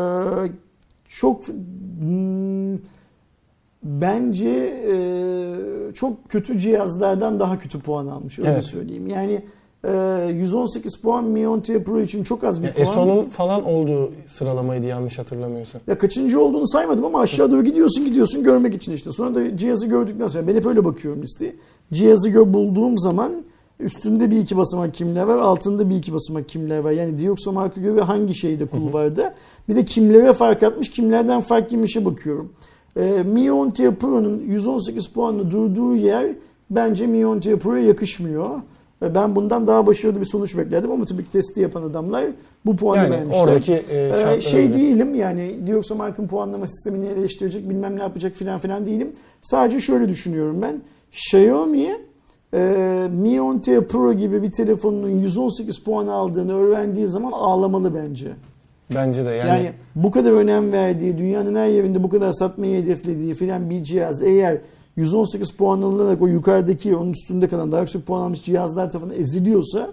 çok hmm, bence e, çok kötü cihazlardan daha kötü puan almış öyle Evet. söyleyeyim. Yani e, 118 puan Mi 10T Pro için çok az bir Yani puan. ESO'nun falan olduğu sıralamaydı yanlış hatırlamıyorsam. Ya kaçıncı olduğunu saymadım ama aşağı doğru gidiyorsun gidiyorsun görmek için işte. Sonra da cihazı gördükten sonra ben hep öyle bakıyorum listeye. Cihazı gör bulduğum zaman üstünde bir iki basamak kimler var, altında bir iki basamak kimler var. Yani Dioxo marka göre hangi şeyde kulvarda. Bir de kimlere fark atmış, kimlerden fark yemişe bakıyorum. Ee, Mi 10T Pro'nun 118 puanlı durduğu yer bence Mi 10T Pro'ya yakışmıyor. Ve Ben bundan daha başarılı bir sonuç beklerdim ama tabii ki testi yapan adamlar bu puanı Yani vermişler. oradaki e, Ee, şartlara şey göre. değilim yani Dioxomark'ın puanlama sistemini eleştirecek bilmem ne yapacak filan filan değilim. Sadece şöyle düşünüyorum ben. Xiaomi e, Mi 10T Pro gibi bir telefonun 118 puan aldığını öğrendiği zaman ağlamalı bence. Bence de yani, Yani, bu kadar önem verdiği, dünyanın her yerinde bu kadar satmayı hedeflediği filan bir cihaz eğer 118 puan alınarak o yukarıdaki onun üstünde kalan daha yüksek puan almış cihazlar tarafından eziliyorsa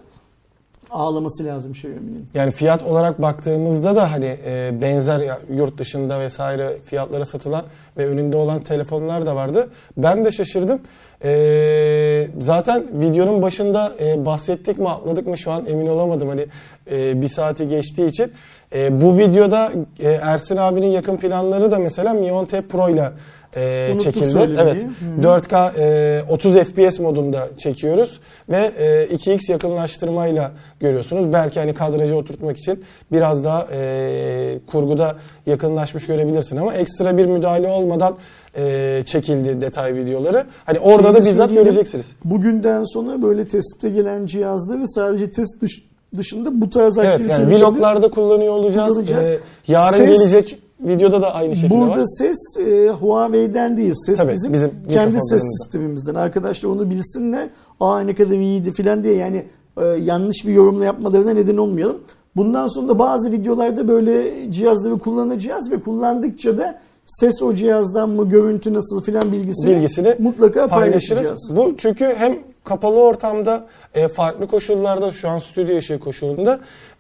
ağlaması lazım Xiaomi'nin. yani fiyat olarak baktığımızda da hani e, benzer yurt dışında vesaire fiyatlara satılan ve önünde olan telefonlar da vardı. Ben de şaşırdım. E, zaten videonun başında e, bahsettik mi atladık mı şu an emin olamadım. Hani e, bir saati geçtiği için. E, bu videoda e, Ersin abinin yakın planları da mesela Mi 10T Pro ile e, Unuttuk çekildi. Evet. Hı. 4K e, 30 FPS modunda çekiyoruz ve e, 2x yakınlaştırmayla görüyorsunuz. Belki hani kadrajı oturtmak için biraz daha e, kurguda yakınlaşmış görebilirsin ama ekstra bir müdahale olmadan e, çekildi detay videoları. Hani orada Şeyi da bizzat göreceksiniz. Bugünden sonra böyle testte gelen cihazları sadece test dış- dışında bu tarz Evet aktiviteler yani vloglarda kullanıyor olacağız. kullanacağız. E, yarın Ses- gelecek videoda da aynı şekilde Burada var. ses e, Huawei'den değil. Ses Tabii, bizim, bizim kendi ses sistemimizden. Arkadaşlar onu bilsinler. Aa ne kadar iyiydi filan diye yani e, yanlış bir yorumla yapmalarına neden olmayalım. Bundan sonra da bazı videolarda böyle cihazları kullanacağız ve kullandıkça da ses o cihazdan mı, görüntü nasıl filan bilgisini, Bilgisini mutlaka paylaşırız. paylaşacağız. Bu çünkü hem kapalı ortamda e, farklı koşullarda şu an stüdyo ışığı koşulunda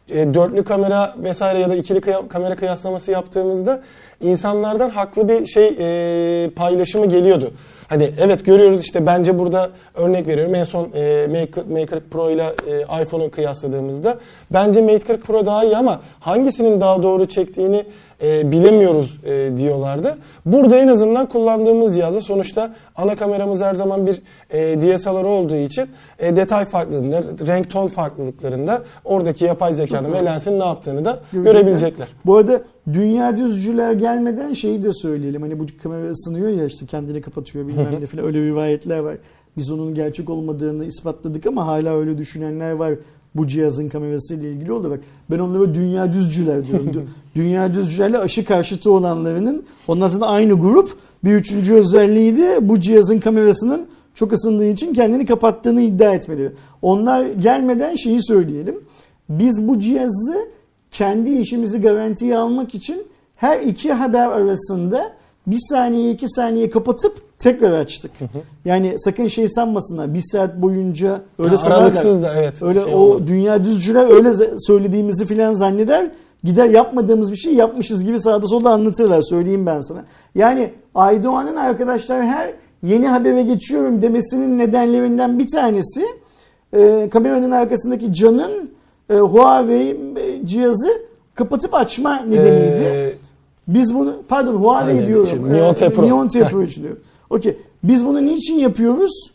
e, dörtlü kamera vesaire ya da ikili kıya- kamera kıyaslaması yaptığımızda insanlardan haklı bir şey e, paylaşımı geliyordu. Hani evet görüyoruz işte bence burada örnek veriyorum en son e, Mate 40 Mate 40 Pro ile e, iPhone'u kıyasladığımızda bence Mate 40 Pro daha iyi ama hangisinin daha doğru çektiğini e, bilemiyoruz e, diyorlardı. Burada en azından kullandığımız cihazda sonuçta ana kameramız her zaman bir e, DSLR olduğu için e, detay farklılığında, renk ton farklılıklarında oradaki yapay zekanın ve lensin ne yaptığını da Görecekler. görebilecekler. Bu arada dünya düzcüler gelmeden şeyi de söyleyelim. Hani bu kamera ısınıyor ya işte kendini kapatıyor bilmem ne falan öyle rivayetler var. Biz onun gerçek olmadığını ispatladık ama hala öyle düşünenler var. Bu cihazın kamerasıyla ilgili olarak. Ben onlara dünya düzcüler diyorum. Dü- dünya düzcülerle aşı karşıtı olanlarının ondan sonra aynı grup bir üçüncü özelliği de bu cihazın kamerasının çok ısındığı için kendini kapattığını iddia etmeleri. Onlar gelmeden şeyi söyleyelim. Biz bu cihazı kendi işimizi garantiye almak için her iki haber arasında bir saniye iki saniye kapatıp tekrar açtık. Yani sakın şey sanmasınlar bir saat boyunca öyle Ha, aralıksız da evet. Öyle şey o olmadı. dünya düzcüler öyle söylediğimizi filan zanneder. Gider yapmadığımız bir şey yapmışız gibi sağda solda anlatırlar söyleyeyim ben sana. Yani Aydoğan'ın arkadaşlar her yeni habere geçiyorum demesinin nedenlerinden bir tanesi e, kameranın arkasındaki Can'ın e, Huawei e, cihazı kapatıp açma nedeniydi. Ee, Biz bunu pardon Huawei Aynen, diyorum. şey, Neon T Pro. Neon T Pro için diyorum. Okey. Biz bunu niçin yapıyoruz?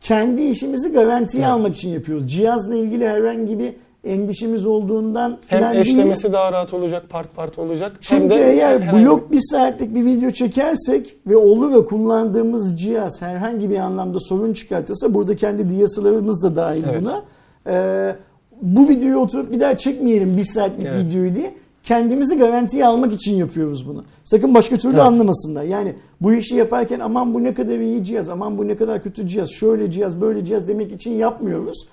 Kendi işimizi garantiye Evet. almak için yapıyoruz. Cihazla ilgili herhangi bir endişemiz olduğundan hem filan değil. eşlemesi daha rahat olacak, part part olacak. hem Çünkü de eğer herhangi- blok bir saatlik bir video çekersek ve olur ve kullandığımız cihaz herhangi bir anlamda sorun çıkartırsa burada kendi DSLR'ımız da dahil Evet. buna. Ee, bu videoyu oturup bir daha çekmeyelim bir saatlik Evet. videoyu diye kendimizi garantiye almak için yapıyoruz bunu. Sakın başka türlü Evet. anlamasınlar. Yani bu işi yaparken aman bu ne kadar iyi cihaz, aman bu ne kadar kötü cihaz, şöyle cihaz, böyle cihaz demek için yapmıyoruz.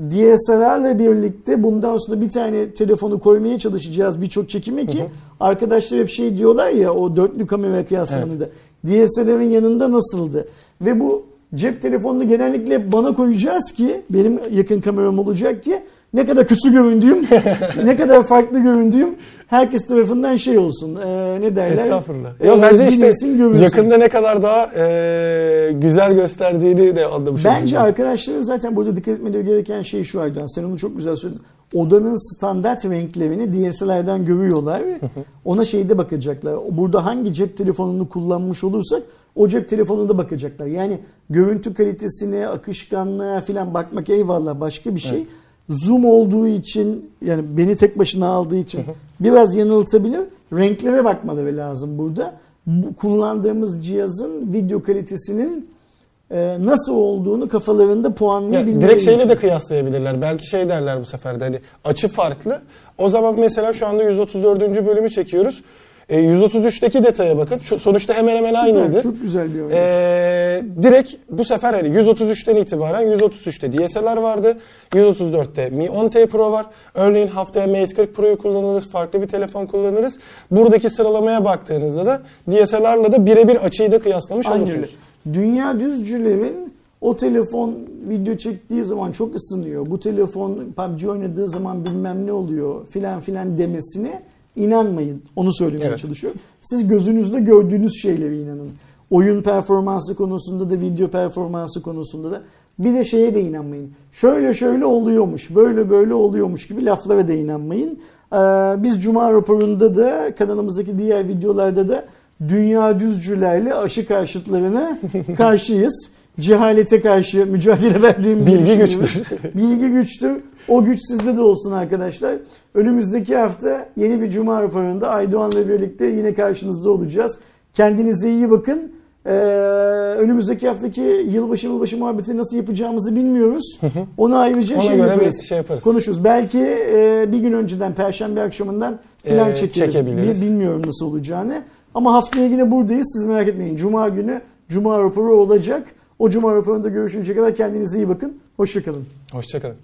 DSLR'la birlikte bundan sonra bir tane telefonu koymaya çalışacağız birçok çekime ki arkadaşlar hep şey diyorlar ya o dörtlü kamera kıyaslamında. DSLR'ın yanında nasıldı? Ve bu cep telefonunu genellikle bana koyacağız ki benim yakın kameram olacak ki ne kadar kötü göründüğüm, ne kadar farklı göründüğüm herkes tarafından şey olsun. Ee, ne derler? Estağfurullah. Ee, Ya bence işte görülsün. yakında ne kadar daha e, güzel gösterdiğini de anlamış Bence arkadaşların zaten burada dikkat etmeleri gereken şey şu Aydoğan. Sen onu çok güzel söyledin. Odanın standart renklerini DSLR'dan görüyorlar. Ona şeyde bakacaklar. Burada hangi cep telefonunu kullanmış olursak o cep telefonunda bakacaklar. Yani görüntü kalitesine, akışkanlığa falan bakmak eyvallah başka bir şey. Zoom olduğu için yani beni tek başına aldığı için biraz yanıltabilir. Renklere bakmaları lazım burada. Bu kullandığımız cihazın video kalitesinin e, nasıl olduğunu kafalarında Ya, puanlayabilmeleri direkt şeyle için. de kıyaslayabilirler. Belki şey derler bu sefer de hani açı farklı. O zaman mesela şu anda 134. bölümü çekiyoruz. E, 133'teki detaya bakın. Şu, sonuçta hemen hemen Süper, aynıydı. Çok güzel bir örnek. Ee, direkt bu sefer hani 133'ten itibaren 133'te DSLR vardı. 134'te Mi 10T Pro var. Örneğin haftaya Mate 40 Pro'yu kullanırız. Farklı bir telefon kullanırız. Buradaki sıralamaya baktığınızda da DSLR'la da birebir açıyı da kıyaslamış Aynen öyle. olursunuz. Dünya düzcülerin o telefon video çektiği zaman çok ısınıyor. Bu telefon PUBG oynadığı zaman bilmem ne oluyor filan filan demesine inanmayın. Onu söylemeye Evet. çalışıyorum. Siz gözünüzde gördüğünüz şeylere inanın. Oyun performansı konusunda da video performansı konusunda da bir de şeye de inanmayın. Şöyle şöyle oluyormuş, böyle böyle oluyormuş gibi laflara da inanmayın. Ee, biz Cuma raporunda da kanalımızdaki diğer videolarda da dünya düzcülerle aşı karşıtlarına karşıyız. Cehalete karşı mücadele verdiğimizi Bilgi güçtür. Bilgi güçtür. O güç sizde de olsun arkadaşlar. Önümüzdeki hafta yeni bir Cuma raporunda Aydoğan'la birlikte yine karşınızda olacağız. Kendinize iyi bakın. Ee, önümüzdeki haftaki yılbaşı yılbaşı muhabbeti nasıl yapacağımızı bilmiyoruz. Onu ayrıca Ona şey göre yaparız. şey yaparız. Konuşuruz. Belki e, bir gün önceden Perşembe akşamından filan Ee, çekeriz. çekebiliriz. Bi- Bilmiyorum nasıl olacağını. Ama haftaya yine buradayız. Siz merak etmeyin. Cuma günü Cuma raporu olacak. O Cuma raporunda görüşünceye kadar kendinize iyi bakın. Hoşçakalın. Hoşçakalın.